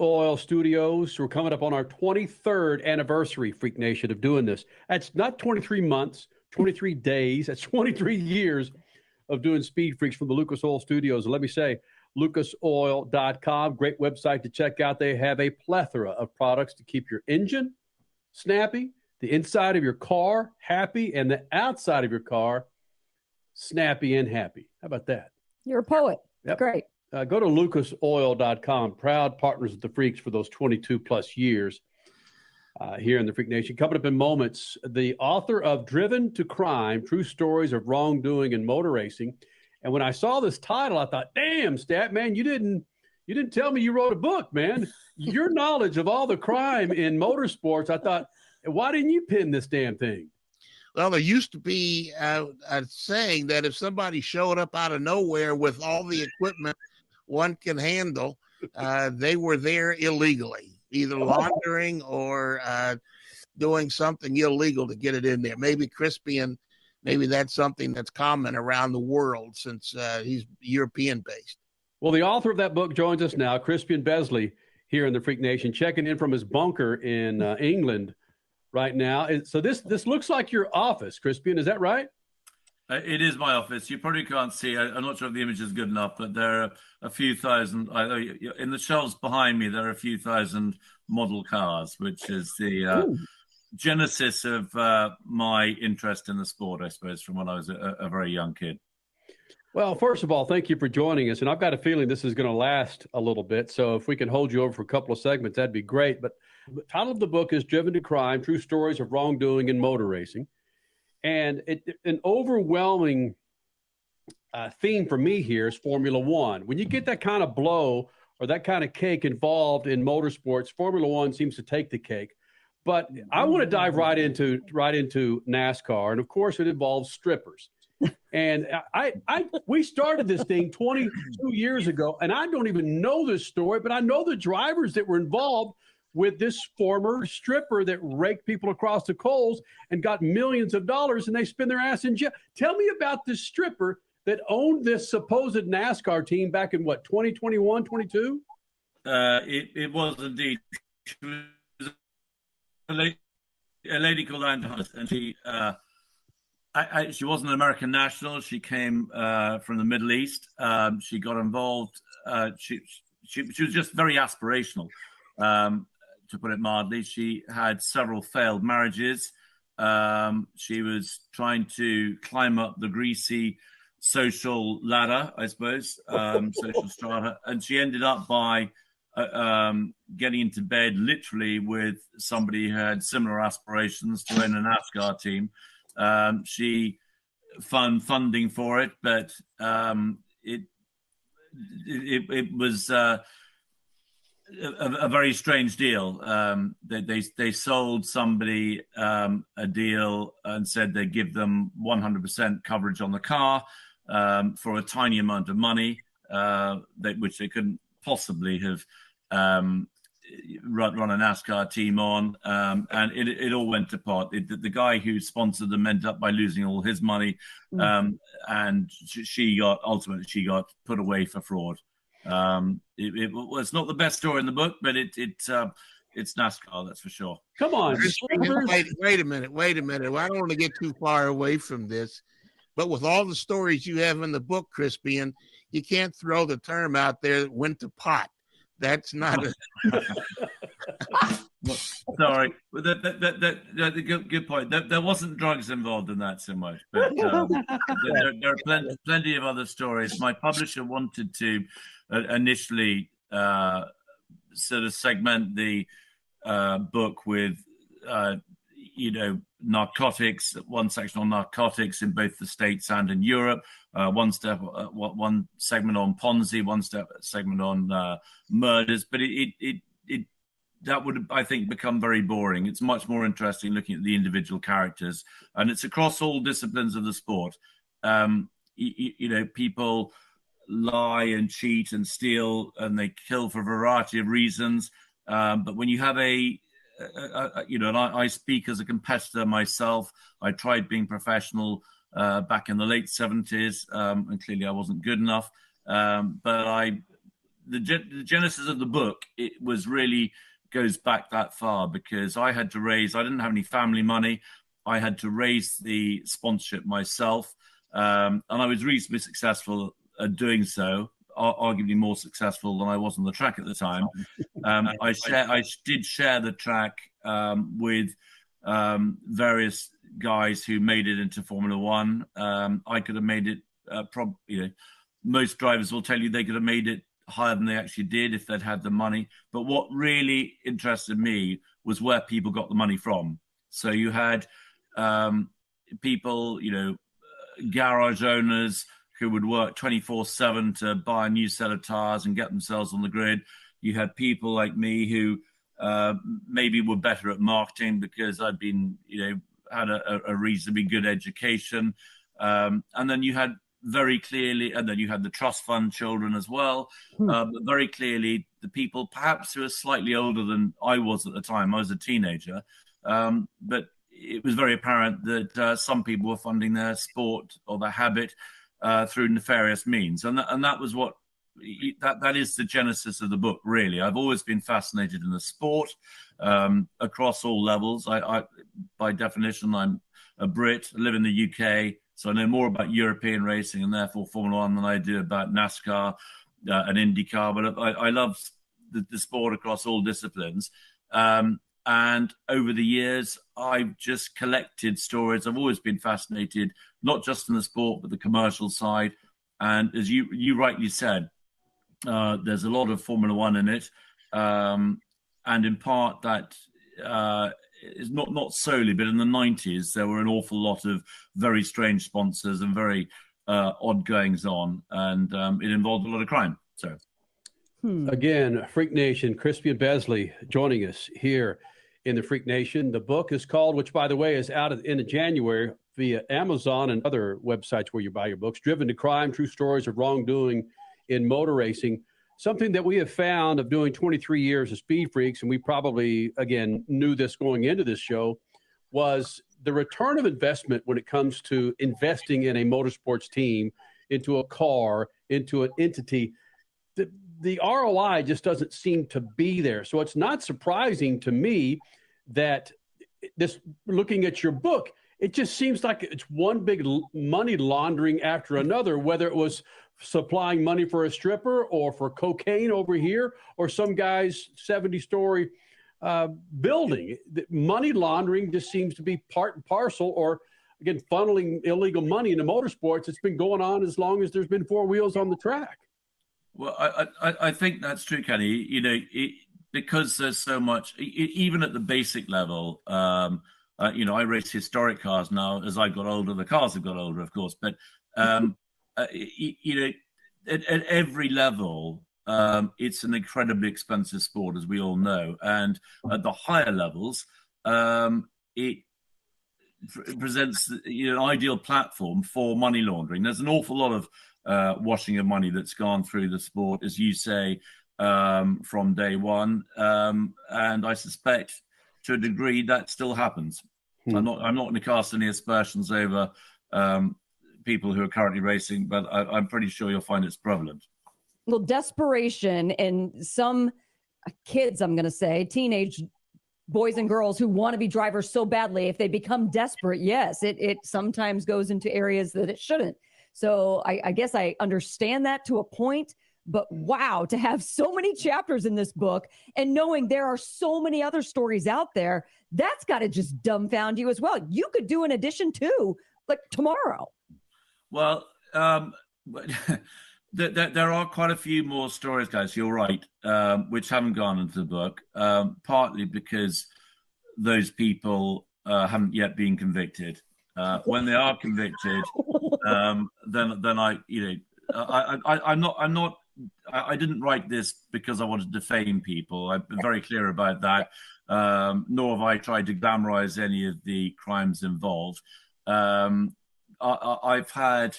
Oil Studios. We're coming up on our 23rd anniversary, Freak Nation, of doing this. That's not 23 months, 23 days. That's 23 years of doing Speed Freaks from the Lucas Oil Studios. And let me say, lucasoil.com, great website to check out. They have a plethora of products to keep your engine snappy, the inside of your car happy, and the outside of your car snappy and happy. How about that? You're a poet. Yep. Great. Uh, go to lucasoil.com. Proud partners of the Freaks for those 22 plus years uh, here in the Freak Nation. Coming up in moments, the author of Driven to Crime True Stories of Wrongdoing in Motor Racing. And when I saw this title, I thought, damn, Stat, man, you didn't. You didn't tell me you wrote a book, man. Your knowledge of all the crime in motorsports, I thought, why didn't you pin this damn thing? Well, there used to be a, a saying that if somebody showed up out of nowhere with all the equipment one can handle, uh, they were there illegally, either laundering or uh, doing something illegal to get it in there. Maybe Crispian, maybe that's something that's common around the world since uh, he's European based. Well, the author of that book joins us now, Crispian Besley, here in the Freak Nation, checking in from his bunker in uh, England right now. So this this looks like your office, Crispian. Is that right? Uh, It is my office. You probably can't see. I, I'm not sure if the image is good enough, but there are a few thousand. I, I- in the shelves behind me, there are a few thousand model cars, which is the uh, genesis of uh, my interest in the sport, I suppose, from when I was a, a very young kid. Well, first of all, thank you for joining us. And I've got a feeling this is going to last a little bit. So if we can hold you over for a couple of segments, that'd be great. But the title of the book is Driven to Crime True Stories of Wrongdoing in Motor Racing. And it, an overwhelming uh, theme for me here is Formula One. When you get that kind of blow or that kind of cake involved in motorsports, Formula One seems to take the cake. But I want to dive right into right into NASCAR, and of course, it involves strippers. And I, I, we started this thing 22 years ago, and I don't even know this story, but I know the drivers that were involved with this former stripper that raked people across the coals and got millions of dollars, and they spend their ass in jail. Tell me about this stripper that owned this supposed NASCAR team back in what 2021, 22? Uh, it, it was indeed. She was a lady, a lady called Anne Hunt, and she uh, I, I, she wasn't an American national. She came uh, from the Middle East. Um, she got involved. Uh, she, she she was just very aspirational, um, to put it mildly. She had several failed marriages. Um, she was trying to climb up the greasy social ladder, I suppose, um, social strata, and she ended up by uh, um, getting into bed literally with somebody who had similar aspirations to own a NASCAR team. Um, she found funding for it, but um, it, it it was uh, a, a very strange deal. Um, they, they they sold somebody um, a deal and said they'd give them 100% coverage on the car um, for a tiny amount of money, uh, that, which they couldn't possibly have um, run, run a NASCAR team on, um, and it, it all went apart. It, the, the guy who sponsored them ended up by losing all his money, um, and she got ultimately she got put away for fraud. Um, it, it, well, it's not the best story in the book, but it it uh, it's NASCAR, that's for sure. Come on, Wait, wait a minute. Wait a minute. Well, I don't want to get too far away from this, but with all the stories you have in the book, Crispian, you can't throw the term out there that went to pot. That's not a. Sorry, but that, that, that, that, that, good, good point. There, there wasn't drugs involved in that so much, but um, there, there are plenty, plenty of other stories. My publisher wanted to initially uh, sort of segment the uh, book with, uh, you know, narcotics, one section on narcotics in both the states and in Europe, uh, one step, uh, one segment on Ponzi, one step segment on uh, murders. But it, it, it, it, that would, I think, become very boring. It's much more interesting looking at the individual characters, and it's across all disciplines of the sport. Um, you, you know, people lie and cheat and steal, and they kill for a variety of reasons. Um, but when you have a uh, uh, you know, and I, I, speak as a competitor myself. I tried being professional uh, back in the late 70s, um, and clearly I wasn't good enough. Um, but I, the, the genesis of the book it was really goes back that far because I had to raise. I didn't have any family money. I had to raise the sponsorship myself, um, and I was reasonably successful at doing so. Arguably more successful than I was on the track at the time. Um, I share, I did share the track um, with um, various guys who made it into Formula One. Um, I could have made it. Uh, prob- you know, most drivers will tell you they could have made it higher than they actually did if they'd had the money. But what really interested me was where people got the money from. So you had um, people, you know, garage owners who would work 24 7 to buy a new set of tires and get themselves on the grid. You had people like me who uh, maybe were better at marketing because I'd been, you know, had a, a reasonably good education. Um, and then you had very clearly, and then you had the trust fund children as well. Hmm. Um, very clearly, the people perhaps who are slightly older than I was at the time. I was a teenager, um, but it was very apparent that uh, some people were funding their sport or their habit uh, through nefarious means, and th- and that was what that that is the genesis of the book. Really, I've always been fascinated in the sport um, across all levels. I, I, by definition, I'm a Brit. I live in the UK. So I know more about European racing and therefore Formula One than I do about NASCAR uh, and IndyCar. But I, I love the, the, sport across all disciplines. Um, and over the years, I've just collected stories. I've always been fascinated, not just in the sport, but the commercial side. And as you you rightly said, uh, there's a lot of Formula One in it, um, and in part that uh, is not not solely, but in the 90s there were an awful lot of very strange sponsors and very uh, odd goings on, and um, it involved a lot of crime. So, hmm. again, Freak Nation, Crispian Besley joining us here in the Freak Nation. The book is called, which by the way is out in January via Amazon and other websites where you buy your books. Driven to Crime: True Stories of Wrongdoing in Motor Racing something that we have found of doing 23 years of Speed Freaks, and we probably, again, knew this going into this show, was the return of investment when it comes to investing in a motorsports team, into a car, into an entity. The, the ROI just doesn't seem to be there. So it's not surprising to me that this, looking at your book, it just seems like it's one big money laundering after another, whether it was supplying money for a stripper or for cocaine over here or some guy's 70 story uh, building. Money laundering just seems to be part and parcel, or again, funneling illegal money into motorsports. It's been going on as long as there's been four wheels on the track. Well, I, I, I think that's true, Kenny. You know, it, because there's so much, even at the basic level, um, uh, you know, I race historic cars now. As I got older, the cars have got older, of course. But um, uh, you, you, know, at, at every level, um, it's an incredibly expensive sport, as we all know. And at the higher levels, um, it presents you know, an ideal platform for money laundering. There's an awful lot of uh, washing of money that's gone through the sport, as you say, um, from day one. Um, and I suspect, to a degree, that still happens. Hmm. I'm not. I'm not going to cast any aspersions over um, people who are currently racing, but I, am pretty sure you'll find it's prevalent. Well, desperation and some kids, I'm going to say, teenage boys and girls who want to be drivers so badly, if they become desperate, yes, it it sometimes goes into areas that it shouldn't. So I, I guess I understand that to a point. But wow, to have so many chapters in this book and knowing there are so many other stories out there, that's got to just dumbfound you as well. You could do an edition too, like tomorrow. Well, um, there, there, are quite a few more stories, guys. You're right, um, which haven't gone into the book, um, partly because those people uh, haven't yet been convicted. Uh, when they are convicted, um, then then I, you know, I, I, I'm not, I'm not I, didn't write this because I wanted to defame people. I've been very clear about that. Um, nor have I tried to glamorize any of the crimes involved. Um, I, have had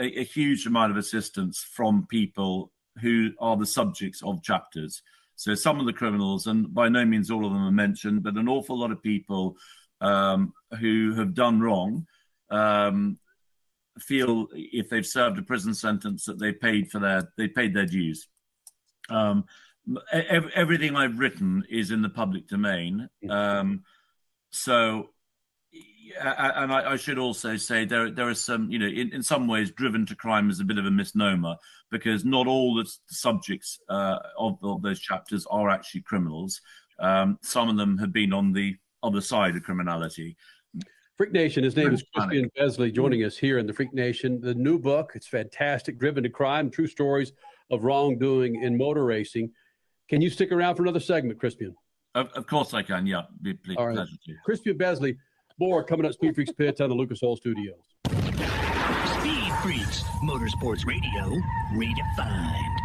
a, a, huge amount of assistance from people who are the subjects of chapters. So some of the criminals, and by no means all of them are mentioned, but an awful lot of people um, who have done wrong um, feel if they've served a prison sentence that they paid for their they paid their dues. Um, ev- everything I've written is in the public domain. Um, so, and I, I should also say there there are some, you know, in, in some ways, driven to crime is a bit of a misnomer because not all the subjects uh, of, of those chapters are actually criminals. Um, some of them have been on the other side of criminality. Freak Nation, his name is Crispin Crispian Besley, joining mm. us here in the Freak Nation. The new book, it's fantastic, Driven to Crime, True Stories of Wrongdoing in Motor Racing. Can you stick around for another segment, Crispian? Of, of course I can. Yeah, be, be All right. pleasure to. Crispian Besley, more coming up Speed Freaks Pits on the Lucas Oil Studios. Speed Freaks, Motorsports Radio, redefined.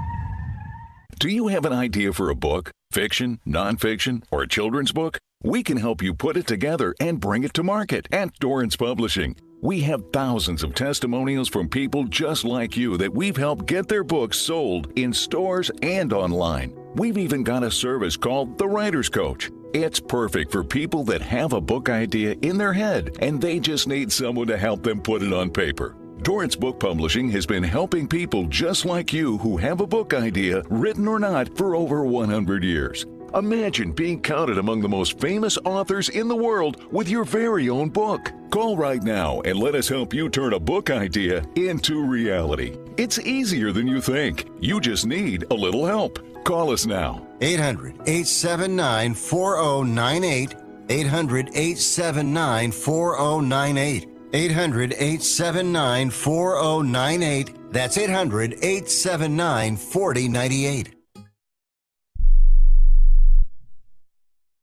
Do you have an idea for a book? Fiction, nonfiction, or a children's book? We can help you put it together and bring it to market at Dorrance Publishing. We have thousands of testimonials from people just like you that we've helped get their books sold in stores and online. We've even got a service called The Writer's Coach. It's perfect for people that have a book idea in their head and they just need someone to help them put it on paper. Dorrance Book Publishing has been helping people just like you who have a book idea, written or not, for over 100 years. Imagine being counted among the most famous authors in the world with your very own book. Call right now and let us help you turn a book idea into reality. It's easier than you think. You just need a little help. Call us now. 800 879 4098. 800 879 4098. 800 879 4098. That's 800 879 4098.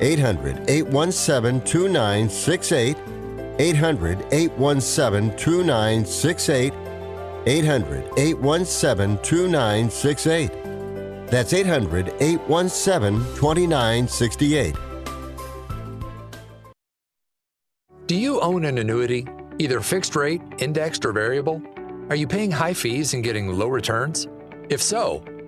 800 817 2968. 800 817 2968. 800 817 2968. That's 800 817 2968. Do you own an annuity, either fixed rate, indexed, or variable? Are you paying high fees and getting low returns? If so,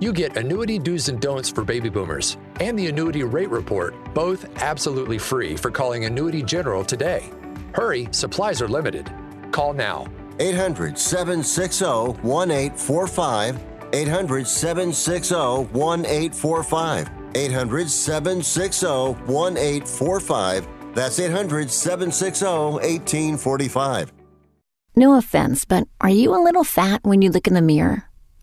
You get annuity do's and don'ts for baby boomers and the annuity rate report, both absolutely free for calling Annuity General today. Hurry, supplies are limited. Call now 800 760 1845. 800 760 1845. 800 760 1845. That's 800 760 1845. No offense, but are you a little fat when you look in the mirror?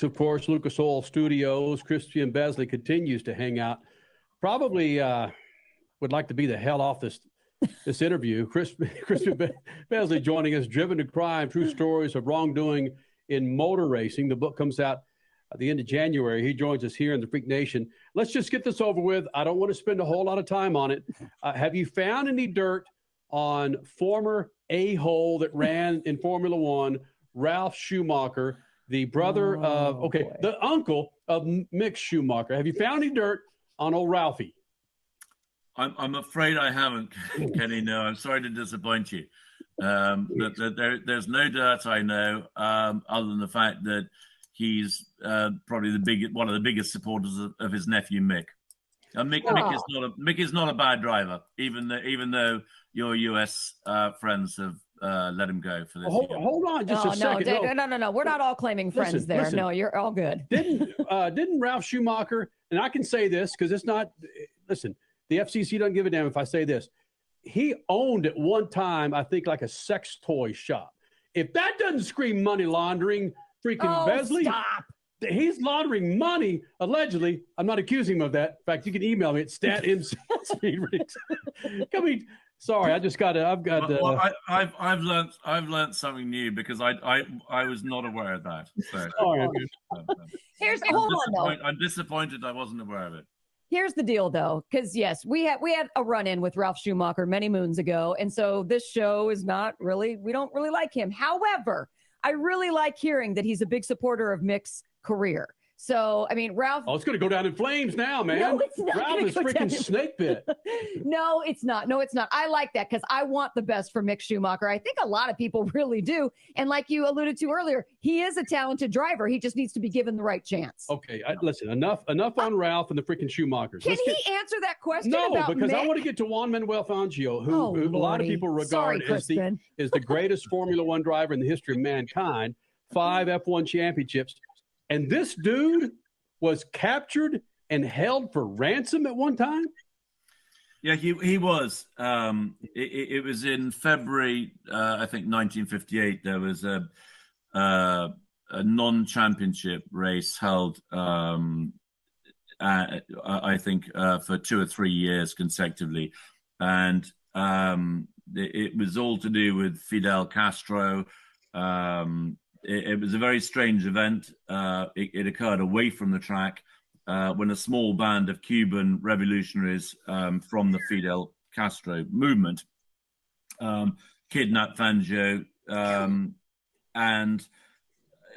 Of course, Lucas Oil Studios. Crispian Besley continues to hang out. Probably uh, would like to be the hell off this this interview. Chris, Crispian Be- Besley joining us, Driven to Crime: True Stories of Wrongdoing in Motor Racing. The book comes out at the end of January. He joins us here in the Freak Nation. Let's just get this over with. I don't want to spend a whole lot of time on it. Uh, have you found any dirt on former a hole that ran in Formula One, Ralf Schumacher? The brother oh, of okay, boy. the uncle of Mick Schumacher. Have you found any dirt on old Ralphie? I'm, I'm afraid I haven't, Kenny. No, I'm sorry to disappoint you. Um, but, but there, there's no dirt I know, um, other than the fact that he's uh, probably the biggest, one of the biggest supporters of, of his nephew Mick. And Mick, oh. Mick is not a Mick is not a bad driver, even though even though your US uh, friends have uh, let him go for this. Hold, hold, on just oh, a second. No, no, no, no. We're not all claiming friends listen, there. Listen. No, you're all good. didn't uh, didn't Ralf Schumacher? And I can say this because it's not. Listen, the FCC doesn't give a damn if I say this. He owned at one time, I think, like a sex toy shop. If that doesn't scream money laundering, freaking oh, Besley. Stop. He's laundering money, allegedly. I'm not accusing him of that. In fact, you can email me at statim. Come mean, Sorry, I just got it. I've got. Well, uh, I, have I've learned I've learned something new because I I I was not aware of that. So. Sorry. Here's hold on though. I'm disappointed I wasn't aware of it. Here's the deal though, because yes, we had we had a run in with Ralf Schumacher many moons ago, and so this show is not really we don't really like him. However, I really like hearing that he's a big supporter of Mick's career. So, I mean, Ralf. Oh, it's going to go down in flames now, man. No, it's not. Ralf is freaking snake bit. no, it's not. No, it's not. I like that because I want the best for Mick Schumacher. I think a lot of people really do. And like you alluded to earlier, he is a talented driver. He just needs to be given the right chance. Okay, I, listen. Enough. Enough on Ralf and the freaking Schumachers. Can Let's he answer that question? No, because Mick? I want to get to Juan Manuel Fangio, who, oh, who a lot of people regard Sorry, as the is the greatest Formula One driver in the history of mankind. Five F1 championships, and this dude was captured and held for ransom at one time? Yeah, he he was. Um, it, it, was in February, uh, I think, 1958. There was a uh, a non-championship race held. Um, uh, I think uh, for two or three years consecutively, and um, it, it, was all to do with Fidel Castro. Um, it, it, was a very strange event. Uh, it, it, occurred away from the track uh, when a small band of Cuban revolutionaries um, from the Fidel Castro movement um, kidnapped Fangio um, and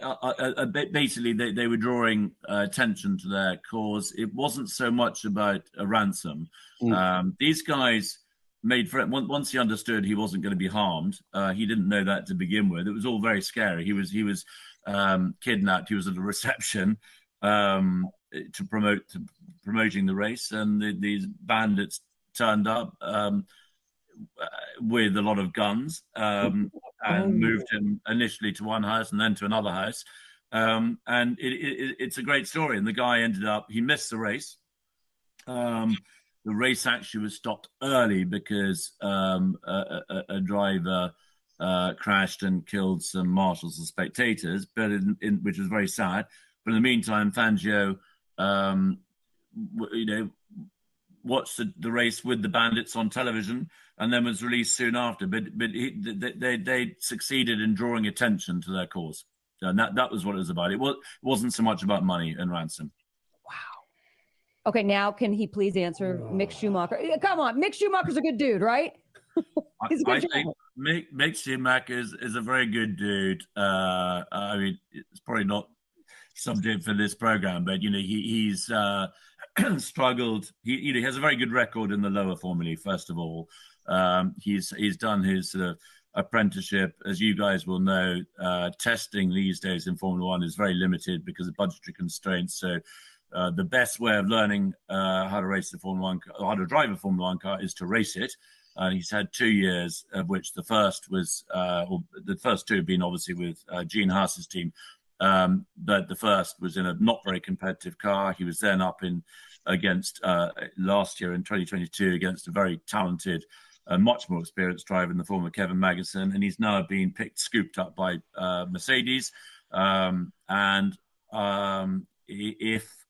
uh, uh, uh basically they, they were drawing uh, attention to their cause. It wasn't so much about a ransom. Mm. these guys made for once he understood he wasn't going to be harmed. Uh, he didn't know that to begin with. It was all very scary. He was he was um, kidnapped. He was at a reception um, to promote to promoting the race, and the, these bandits turned up um, with a lot of guns um, and oh. moved him initially to one house and then to another house. Um, and it, it, it's a great story. And the guy ended up he missed the race. Um, the race actually was stopped early because um, a, a, a, driver uh, crashed and killed some marshals and spectators, but in, in, which was very sad. But in the meantime, Fangio, um, you know, watched the, the, race with the bandits on television and then was released soon after. But but he, they, they, they succeeded in drawing attention to their cause, and that that was what it was about. It was it wasn't so much about money and ransom. Okay, now can he please answer Mick Schumacher? Come on, Mick Schumacher's a good dude, right? He's a good I think Mick, Mick Schumacher is, is a very good dude. Uh, I mean, it's probably not subject for this program, but you know, he, he's uh, struggled. He, you know, he has a very good record in the lower formula. First of all, um, he's he's done his uh, apprenticeship, as you guys will know. Uh, testing these days in Formula One is very limited because of budgetary constraints. So uh, the best way of learning uh, how to race the Formula One, car, how to drive a Formula One car, is to race it. And he's had two years, of which the first was, uh, the first two have been obviously with uh, Gene Haas's team, um, but the first was in a not very competitive car. He was then up in against last year in 2022 against a very talented, much more experienced driver in the form of Kevin Magnussen, and he's now been picked, scooped up by Mercedes. Um, and um, if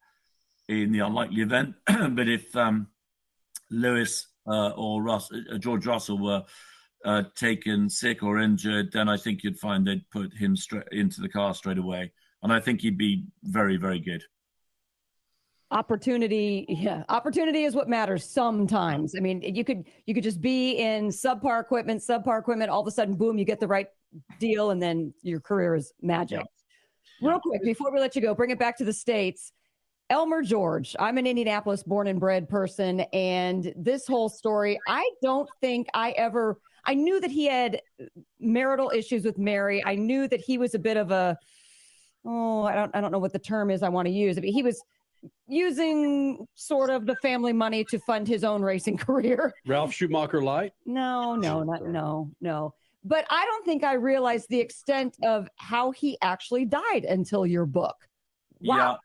in the unlikely event, but if um, Lewis uh, or Russ, uh, George Russell were uh, taken sick or injured, then I think you'd find they'd put him straight into the car straight away, and I think he'd be very, very good. Opportunity, yeah, opportunity is what matters sometimes. I mean, you could you could just be in subpar equipment, subpar equipment. All of a sudden, boom, you get the right deal, and then your career is magic. Real quick, before we let you go, bring it back to the states. Elmer George. I'm an Indianapolis born and bred person. And this whole story, I don't think I ever, I knew that he had marital issues with Mary. I knew that he was a bit of a, oh, I don't, I don't know what the term is I want to use. I mean, he was using sort of the family money to fund his own racing career. Ralf Schumacher light? No, no, not, no, no. But I don't think I realized the extent of how he actually died until your book. Wow. Yeah.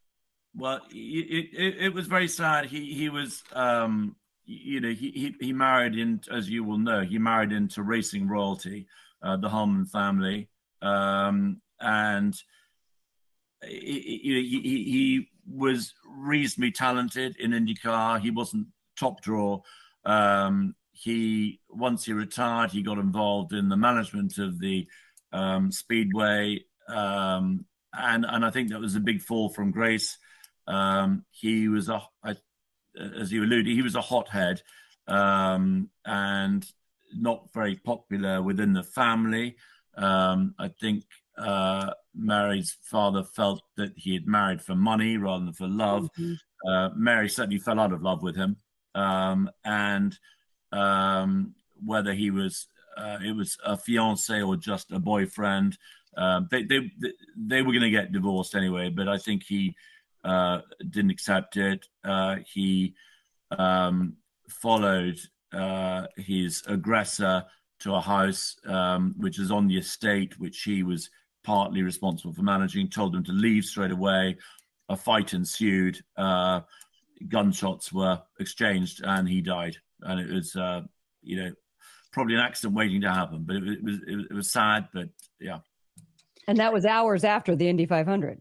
Well, it, it, it was very sad. He he was um you know he he, he married in as you will know he married into racing royalty, uh, the Hulman family, um, and he, he, he was reasonably talented in IndyCar. He wasn't top draw. Um, he once he retired, he got involved in the management of the um, speedway, um, and and I think that was a big fall from grace. Um, he was a, I, as you alluded, he was a hothead um, and not very popular within the family. Um, I think uh, Mary's father felt that he had married for money rather than for love. Mm-hmm. Uh, Mary certainly fell out of love with him, um, and um, whether he was uh, it was a fiance or just a boyfriend, uh, they, they they were going to get divorced anyway. But I think he uh, didn't accept it. Uh, he um, followed uh, his aggressor to a house um, which is on the estate, which he was partly responsible for managing. Told them to leave straight away. A fight ensued. Uh, gunshots were exchanged, and he died. And it was, uh, you know, probably an accident waiting to happen. But it, it was it, was sad, but yeah. And that was hours after the Indy 500.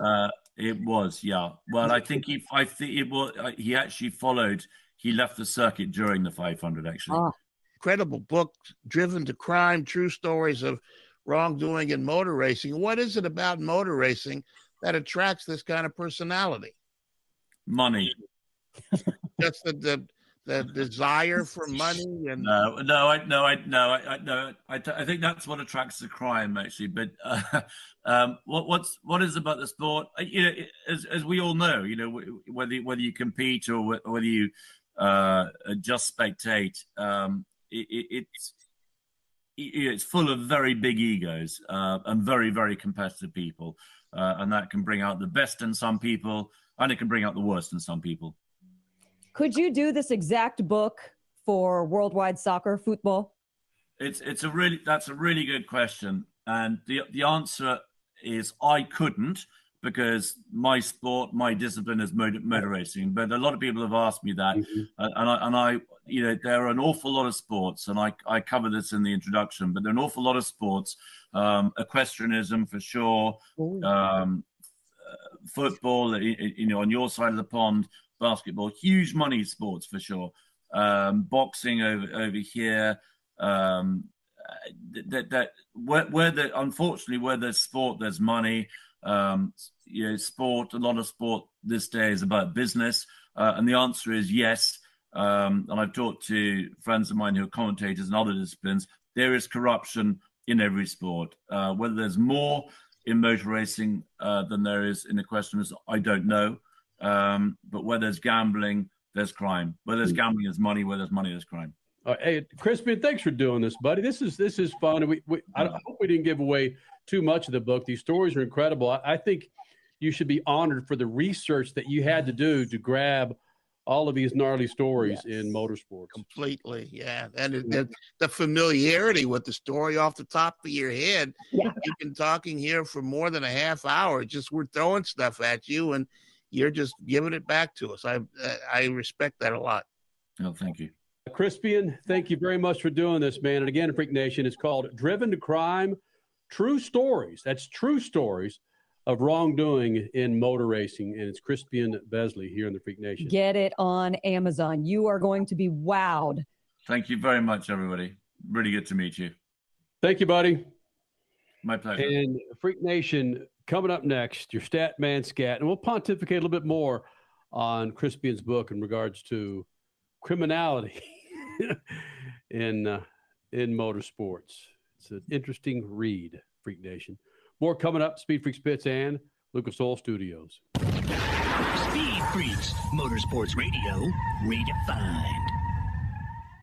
Uh, it was, yeah. Well, I think he, I think it was. Uh, he actually followed. He left the circuit during the 500. Actually, oh. incredible book, driven to crime, true stories of wrongdoing in motor racing. What is it about motor racing that attracts this kind of personality? Money. Just the, the the desire for money and no no i no i no i, no I, I think that's what attracts the crime actually but uh, um what what's what is about the sport? Uh, you know as, as we all know you know whether whether you compete or whether you uh just spectate um it, it, it's it's full of very big egos uh, and very very competitive people uh, and that can bring out the best in some people and it can bring out the worst in some people could you do this exact book for worldwide soccer football? It's it's a really that's a really good question, and the the answer is I couldn't because my sport, my discipline is motor, motor racing. But a lot of people have asked me that, mm-hmm. uh, and I and I you know there are an awful lot of sports, and I I cover this in the introduction, but there are an awful lot of sports, um, equestrianism for sure, um, uh, football, you know, on your side of the pond, basketball, huge money sports for sure. Um, boxing over over here. Um, that that where, where the unfortunately where there's sport, there's money. Um, you know, sport. A lot of sport this day is about business, uh, and the answer is yes. Um, and I've talked to friends of mine who are commentators in other disciplines. There is corruption in every sport. Uh, whether there's more in motor racing uh, than there is in equestrianism, I don't know. Um, but where there's gambling, there's crime. Where there's hmm. gambling, there's money. Where there's money, there's crime. Uh, hey, Crispian, thanks for doing this, buddy. This is this is fun. We, we I, I hope we didn't give away too much of the book. These stories are incredible. I, I think you should be honored for the research that you had to do to grab all of these gnarly stories yes. in motorsports. Completely, yeah. And the, the, familiarity with the story off the top of your head. Yeah. You've been talking here for more than a half hour. Just we're throwing stuff at you, and you're just giving it back to us. I I respect that a lot. No, thank you. Crispian, thank you very much for doing this, man. And again, Freak Nation, it's called Driven to Crime True Stories. That's True Stories of wrongdoing in motor racing, and it's Crispian Besley here in the Freak Nation. Get it on Amazon. You are going to be wowed. Thank you very much, everybody. Really good to meet you. Thank you, buddy. My pleasure. And Freak Nation, coming up next, your stat man scat, and we'll pontificate a little bit more on Crispian's book in regards to criminality in uh, in motorsports. It's an interesting read, Freak Nation. More coming up, Speed Freaks Pits and Lucas Oil Studios. Speed Freaks, Motorsports Radio, redefined.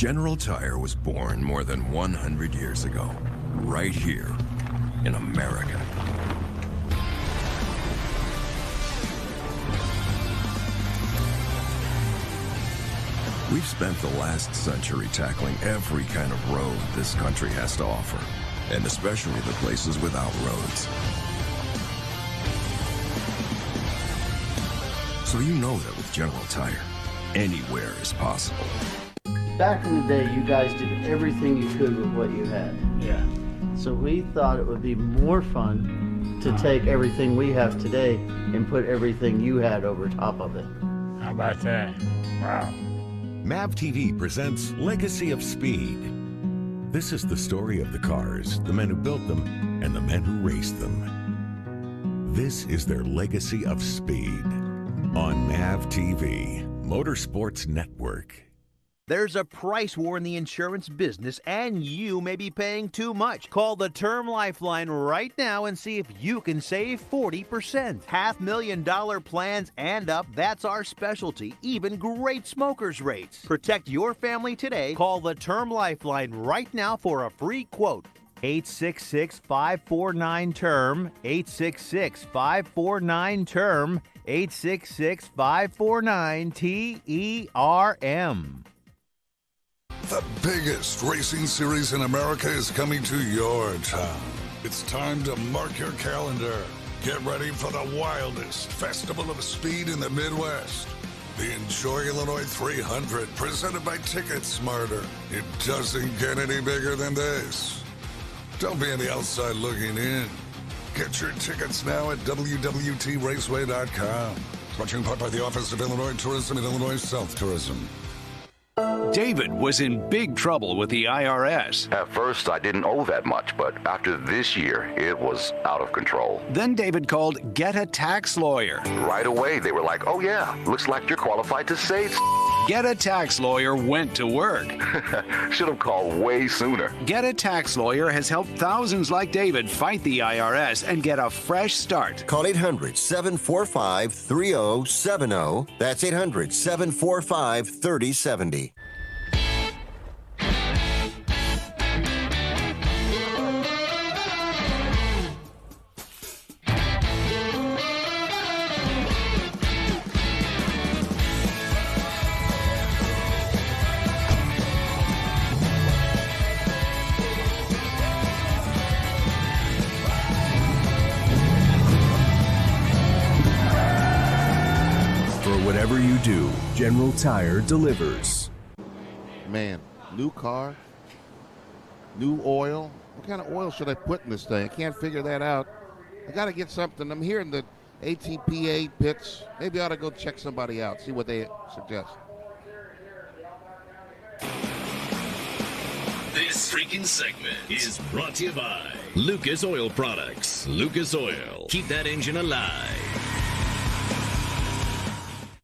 General Tire was born more than 100 years ago, right here in America. We've spent the last century tackling every kind of road this country has to offer, and especially the places without roads. So you know that with General Tire, anywhere is possible. Back in the day, you guys did everything you could with what you had. Yeah. So we thought it would be more fun to uh-huh. take everything we have today and put everything you had over top of it. How about that? Wow. MAV TV presents Legacy of Speed. This is the story of the cars, the men who built them, and the men who raced them. This is their legacy of speed on MAV TV, Motorsports Network. There's a price war in the insurance business, and you may be paying too much. Call the Term Lifeline right now and see if you can save 40%. Half million dollar plans and up, that's our specialty. Even great smokers' rates. Protect your family today. Call the Term Lifeline right now for a free quote. 866 549 term 866 549 term 866 549 T E R M The biggest racing series in America is coming to your town. It's time to mark your calendar. Get ready for the wildest festival of speed in the Midwest. The Enjoy Illinois 300, presented by Ticket Smarter. It doesn't get any bigger than this. Don't be on the outside looking in. Get your tickets now at WWTRaceway.com. Brought to you in part by the Office of Illinois Tourism and Illinois South Tourism. David was in big trouble with the IRS. At first, I didn't owe that much, but after this year, it was out of control. Then David called Get a Tax Lawyer. Right away, they were like, oh, yeah, looks like you're qualified to save. Get a Tax Lawyer went to work. Should have called way sooner. Get a Tax Lawyer has helped thousands like David fight the IRS and get a fresh start. Call 800 745 3070. That's 800 745 3070. General Tire delivers. Man, new car, new oil. What kind of oil should I put in this thing? I can't figure that out. I got to get something. I'm hearing the ATPA pits. Maybe I ought to go check somebody out, see what they suggest. This freaking segment is brought to you by Lucas Oil Products. Lucas Oil. Keep that engine alive.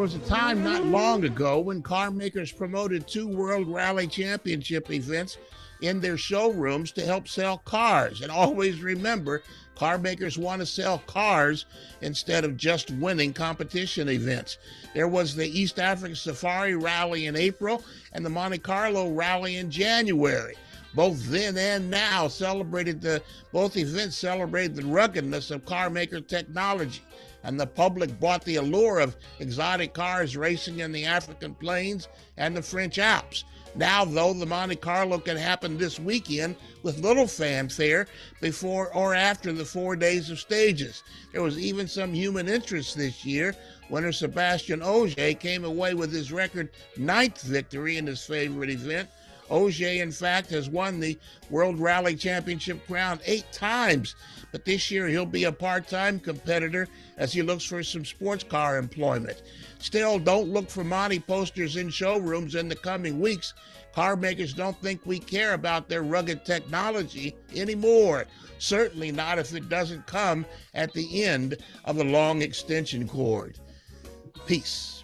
There was a time not long ago when car makers promoted two World Rally Championship events in their showrooms to help sell cars. And always remember, car makers want to sell cars instead of just winning competition events. There was the East African Safari Rally in April and the Monte Carlo Rally in January. Both then and now celebrated the both events celebrated the ruggedness of car maker technology and the public bought the allure of exotic cars racing in the African plains and the French Alps. Now, though, the Monte Carlo can happen this weekend with little fanfare before or after the four days of stages. There was even some human interest this year. Winner Sébastien Ogier came away with his record ninth victory in his favorite event. Ogier, in fact, has won the World Rally Championship crown eight times, but this year he'll be a part time competitor as he looks for some sports car employment. Still, don't look for Monty posters in showrooms in the coming weeks. Car makers don't think we care about their rugged technology anymore. Certainly not if it doesn't come at the end of a long extension cord. Peace.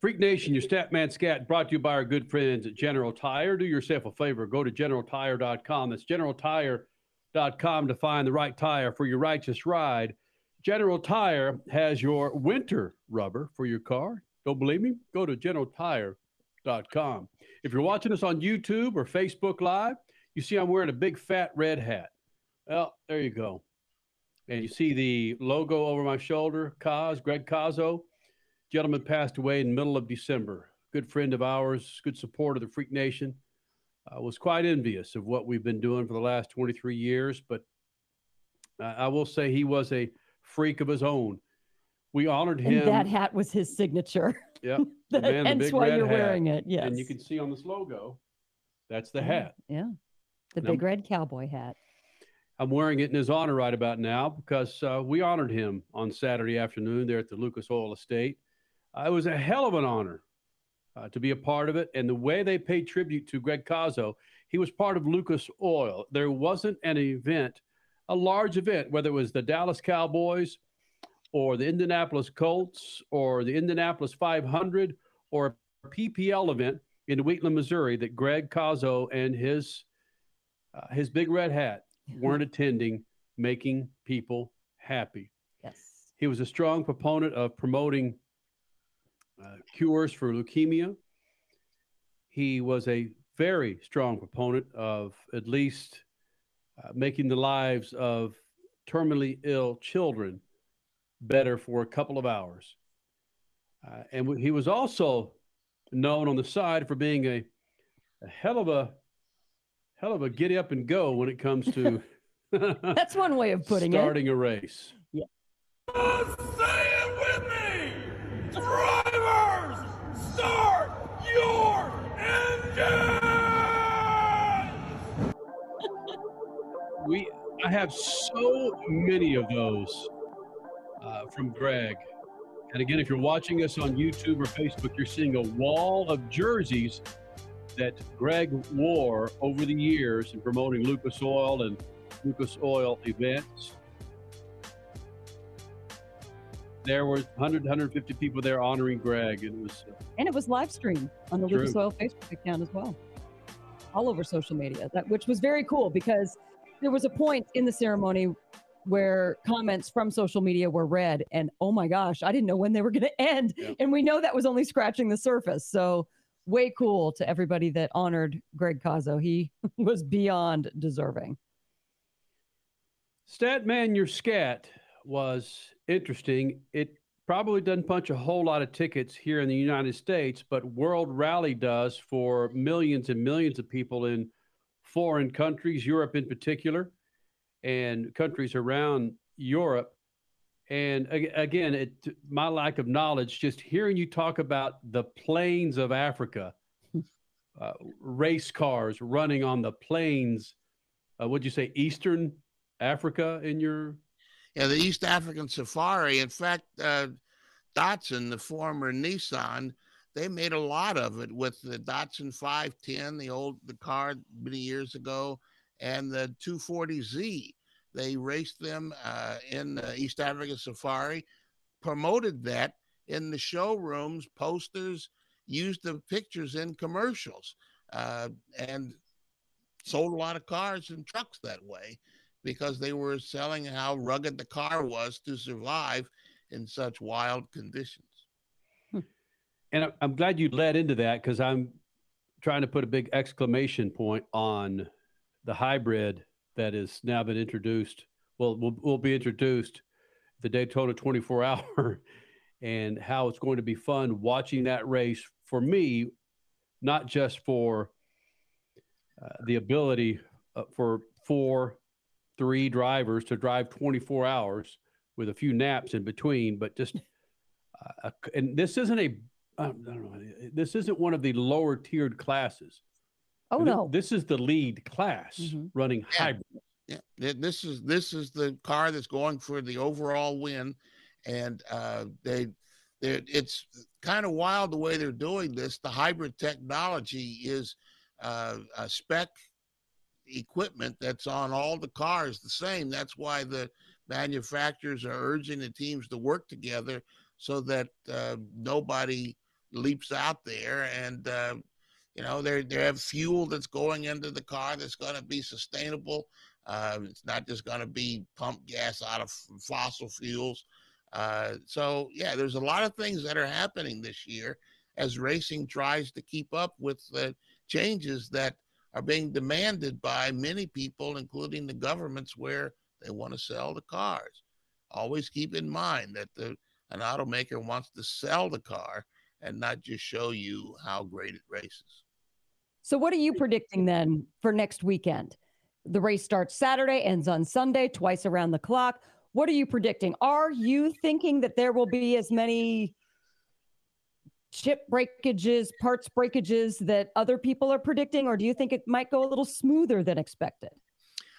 Freak Nation, your stat man Scat brought to you by our good friends at General Tire. Do yourself a favor, go to generaltire.com. That's generaltire.com to find the right tire for your righteous ride. General Tire has your winter rubber for your car. Don't believe me? Go to generaltire.com. If you're watching us on YouTube or Facebook Live, you see I'm wearing a big fat red hat. Well, there you go. And you see the logo over my shoulder, Kaz, Greg Cazo gentleman passed away in the middle of December. Good friend of ours, good supporter of the Freak Nation. I was quite envious of what we've been doing for the last 23 years, but I will say he was a freak of his own. We honored him. And that hat was his signature. Yep. The man, Hence the big why you're hat. wearing it. Yes. And you can see on this logo, that's the hat. Yeah. The Now- big red cowboy hat. I'm wearing it in his honor right about now because uh, we honored him on Saturday afternoon there at the Lucas Oil Estate. Uh, it was a hell of an honor uh, to be a part of it. And the way they paid tribute to Greg Cazo, he was part of Lucas Oil. There wasn't an event, a large event, whether it was the Dallas Cowboys or the Indianapolis Colts or the Indianapolis 500 or a PPL event in Wheatland, Missouri, that Greg Cazo and his uh, his big red hat weren't attending, making people happy. Yes. He was a strong proponent of promoting uh, cures for leukemia. He was a very strong proponent of at least uh, making the lives of terminally ill children better for a couple of hours. Uh, and w- he was also known on the side for being a, a hell of a hell of a get up and go when it comes to That's one way of putting it. starting a race. Yeah. I have so many of those uh, from Greg. And again, if you're watching us on YouTube or Facebook, you're seeing a wall of jerseys that Greg wore over the years in promoting Lucas Oil and Lucas Oil events. There were 100, 150 people there honoring Greg. and It was uh, And it was live streamed on the True. Lucas Oil Facebook account as well, all over social media. That which was very cool because there was a point in the ceremony where comments from social media were read, and oh my gosh, I didn't know when they were going to end, and we know that was only scratching the surface. So way cool to everybody that honored Greg Cazo. He was beyond deserving. Statman, your scat was interesting. It probably doesn't punch a whole lot of tickets here in the United States, but World Rally does for millions and millions of people in foreign countries, Europe in particular, and countries around Europe. And again, it, my lack of knowledge, just hearing you talk about the plains of Africa, uh, race cars running on the plains. Uh, would you say Eastern Africa in your? Yeah, the East African Safari. In fact, uh, Datsun, the former Nissan, they made a lot of it with the Datsun 510, the old the car many years ago, and the 240Z. They raced them uh, in uh, East Africa Safari, promoted that in the showrooms, posters, used the pictures in commercials, uh, and sold a lot of cars and trucks that way because they were selling how rugged the car was to survive in such wild conditions. And I'm glad you led into that because I'm trying to put a big exclamation point on the hybrid that has now been introduced. Well, will will be introduced the Daytona 24 hour, and how it's going to be fun watching that race for me, not just for uh, the ability uh, for four, three drivers to drive 24 hours with a few naps in between, but just uh, and this isn't a I don't know this isn't one of the lower tiered classes. Oh Th- no. this is the lead class running hybrid. Yeah, this is this is the car that's going for the overall win, and uh, they, they it's kind of wild the way they're doing this. The hybrid technology is uh, a spec equipment that's on all the cars the same. That's why the manufacturers are urging the teams to work together so that uh, nobody leaps out there and uh, you know they they have fuel that's going into the car that's going to be sustainable. Uh, it's not just going to be pump gas out of fossil fuels. Uh, so yeah there's a lot of things that are happening this year as racing tries to keep up with the changes that are being demanded by many people including the governments where they want to sell the cars. Always keep in mind that the an automaker wants to sell the car and not just show you how great it races. So, what are you predicting then for next weekend? The race starts Saturday, ends on Sunday, twice around the clock. What are you predicting? Are you thinking that there will be as many chip breakages, parts breakages that other people are predicting, or do you think it might go a little smoother than expected?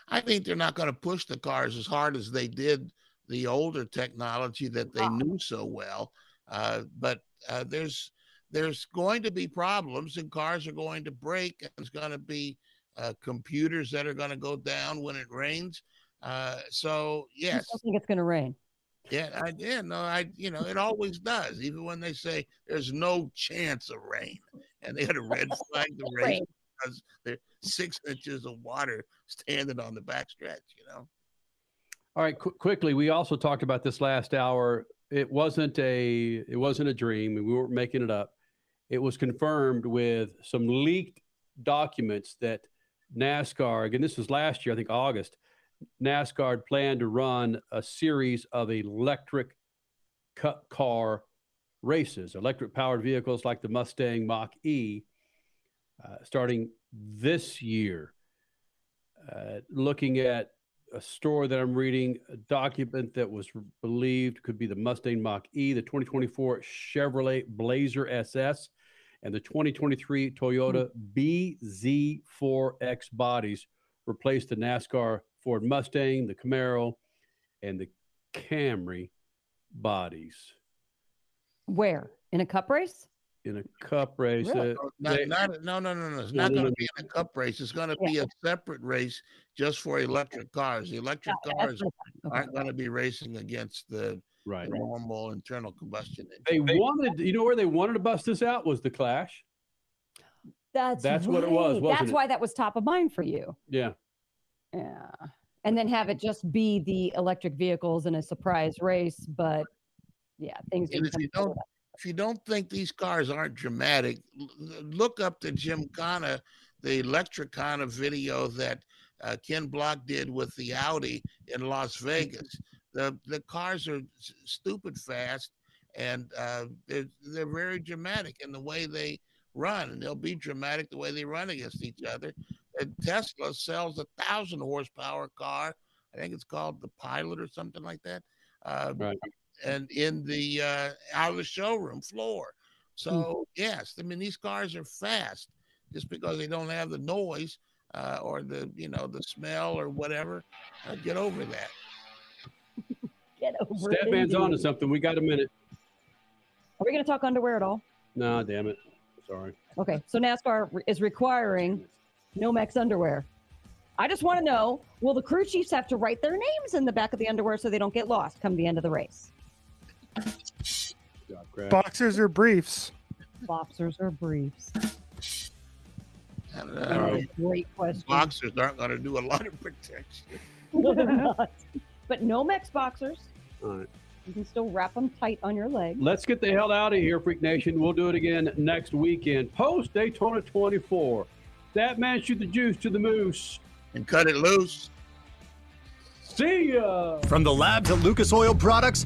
I think they're not going to push the cars as hard as they did the older technology that they ah. knew so well. Uh, but uh, there's there's going to be problems, and cars are going to break. And there's going to be uh, computers that are going to go down when it rains. Uh, so yes. I yes, still think it's going to rain. yeah, I yeah, no, I you know it always does. Even when they say there's no chance of rain, and they had a red flag the race Rain. because there's six inches of water standing on the backstretch. You know. All right, qu- quickly. We also talked about this last hour. It wasn't a it wasn't a dream, and we weren't making it up. It was confirmed with some leaked documents that NASCAR. Again, this was last year, I think August. NASCAR planned to run a series of electric car races, electric powered vehicles like the Mustang Mach E, uh, starting this year. Uh, looking at a story that I'm reading, a document that was believed could be the Mustang Mach E, the 2024 Chevrolet Blazer SS, and the 2023 Toyota mm-hmm. BZ4X bodies replaced the NASCAR Ford Mustang, the Camaro, and the Camry bodies Where? In a cup race? In a cup race. Really? uh, Not, they- not, no, no, no, no. It's not going to be in a cup race. It's going to be a separate race just for electric cars. The electric cars what I thought. aren't going to be racing against the, Right. the normal internal combustion they engine. wanted, you know, where they wanted to bust this out was the Clash. That's That's what it was, wasn't That's it? why that was top of mind for you. Yeah. Yeah. And then have it just be the electric vehicles in a surprise race. But yeah, things And didn't if you don't, together. If you don't think these cars aren't dramatic, look up the Gymkhana, the Electrikhana video that uh, Ken Block did with the Audi in Las Vegas. The the cars are stupid fast, and uh, they're they're very dramatic in the way they run, and they'll be dramatic the way they run against each other. And Tesla sells a thousand horsepower car. I think it's called the Pilot or something like that. Uh, Right. And in the uh, out of the showroom floor. So yes, I mean these cars are fast just because they don't have the noise uh, or the you know the smell or whatever. Uh, get over that. Get over it. Statman's on to something. We got a minute. Are we going to talk underwear at all? No, damn it. Sorry. Okay. So NASCAR re- is requiring Nomex underwear. I just want to know will the crew chiefs have to write their names in the back of the underwear so they don't get lost come the end of the race? Boxers or briefs? Boxers or briefs? Uh, All right. Great question. Boxers aren't going to do a lot of protection. but Nomex boxers. All right. You can still wrap them tight on your leg. Let's get the hell out of here, Freak Nation. We'll do it again next weekend, post Daytona 24. That man shoot the juice to the moose and cut it loose. See ya. From the labs at Lucas Oil Products.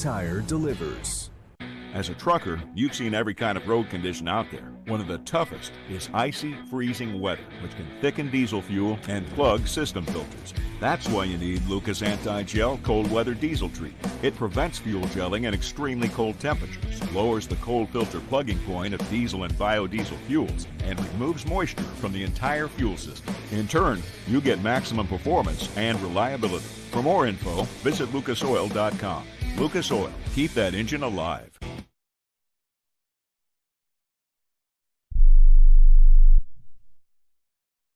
Tire delivers. As a trucker, you've seen every kind of road condition out there. One of the toughest is icy, freezing weather, which can thicken diesel fuel and plug system filters. That's why you need Lucas Anti-Gel Cold Weather Diesel Treatment. It prevents fuel gelling at extremely cold temperatures, lowers the cold filter plugging point of diesel and biodiesel fuels, and removes moisture from the entire fuel system. In turn, you get maximum performance and reliability. For more info, visit lucasoil.com. Lucas Oil, keep that engine alive.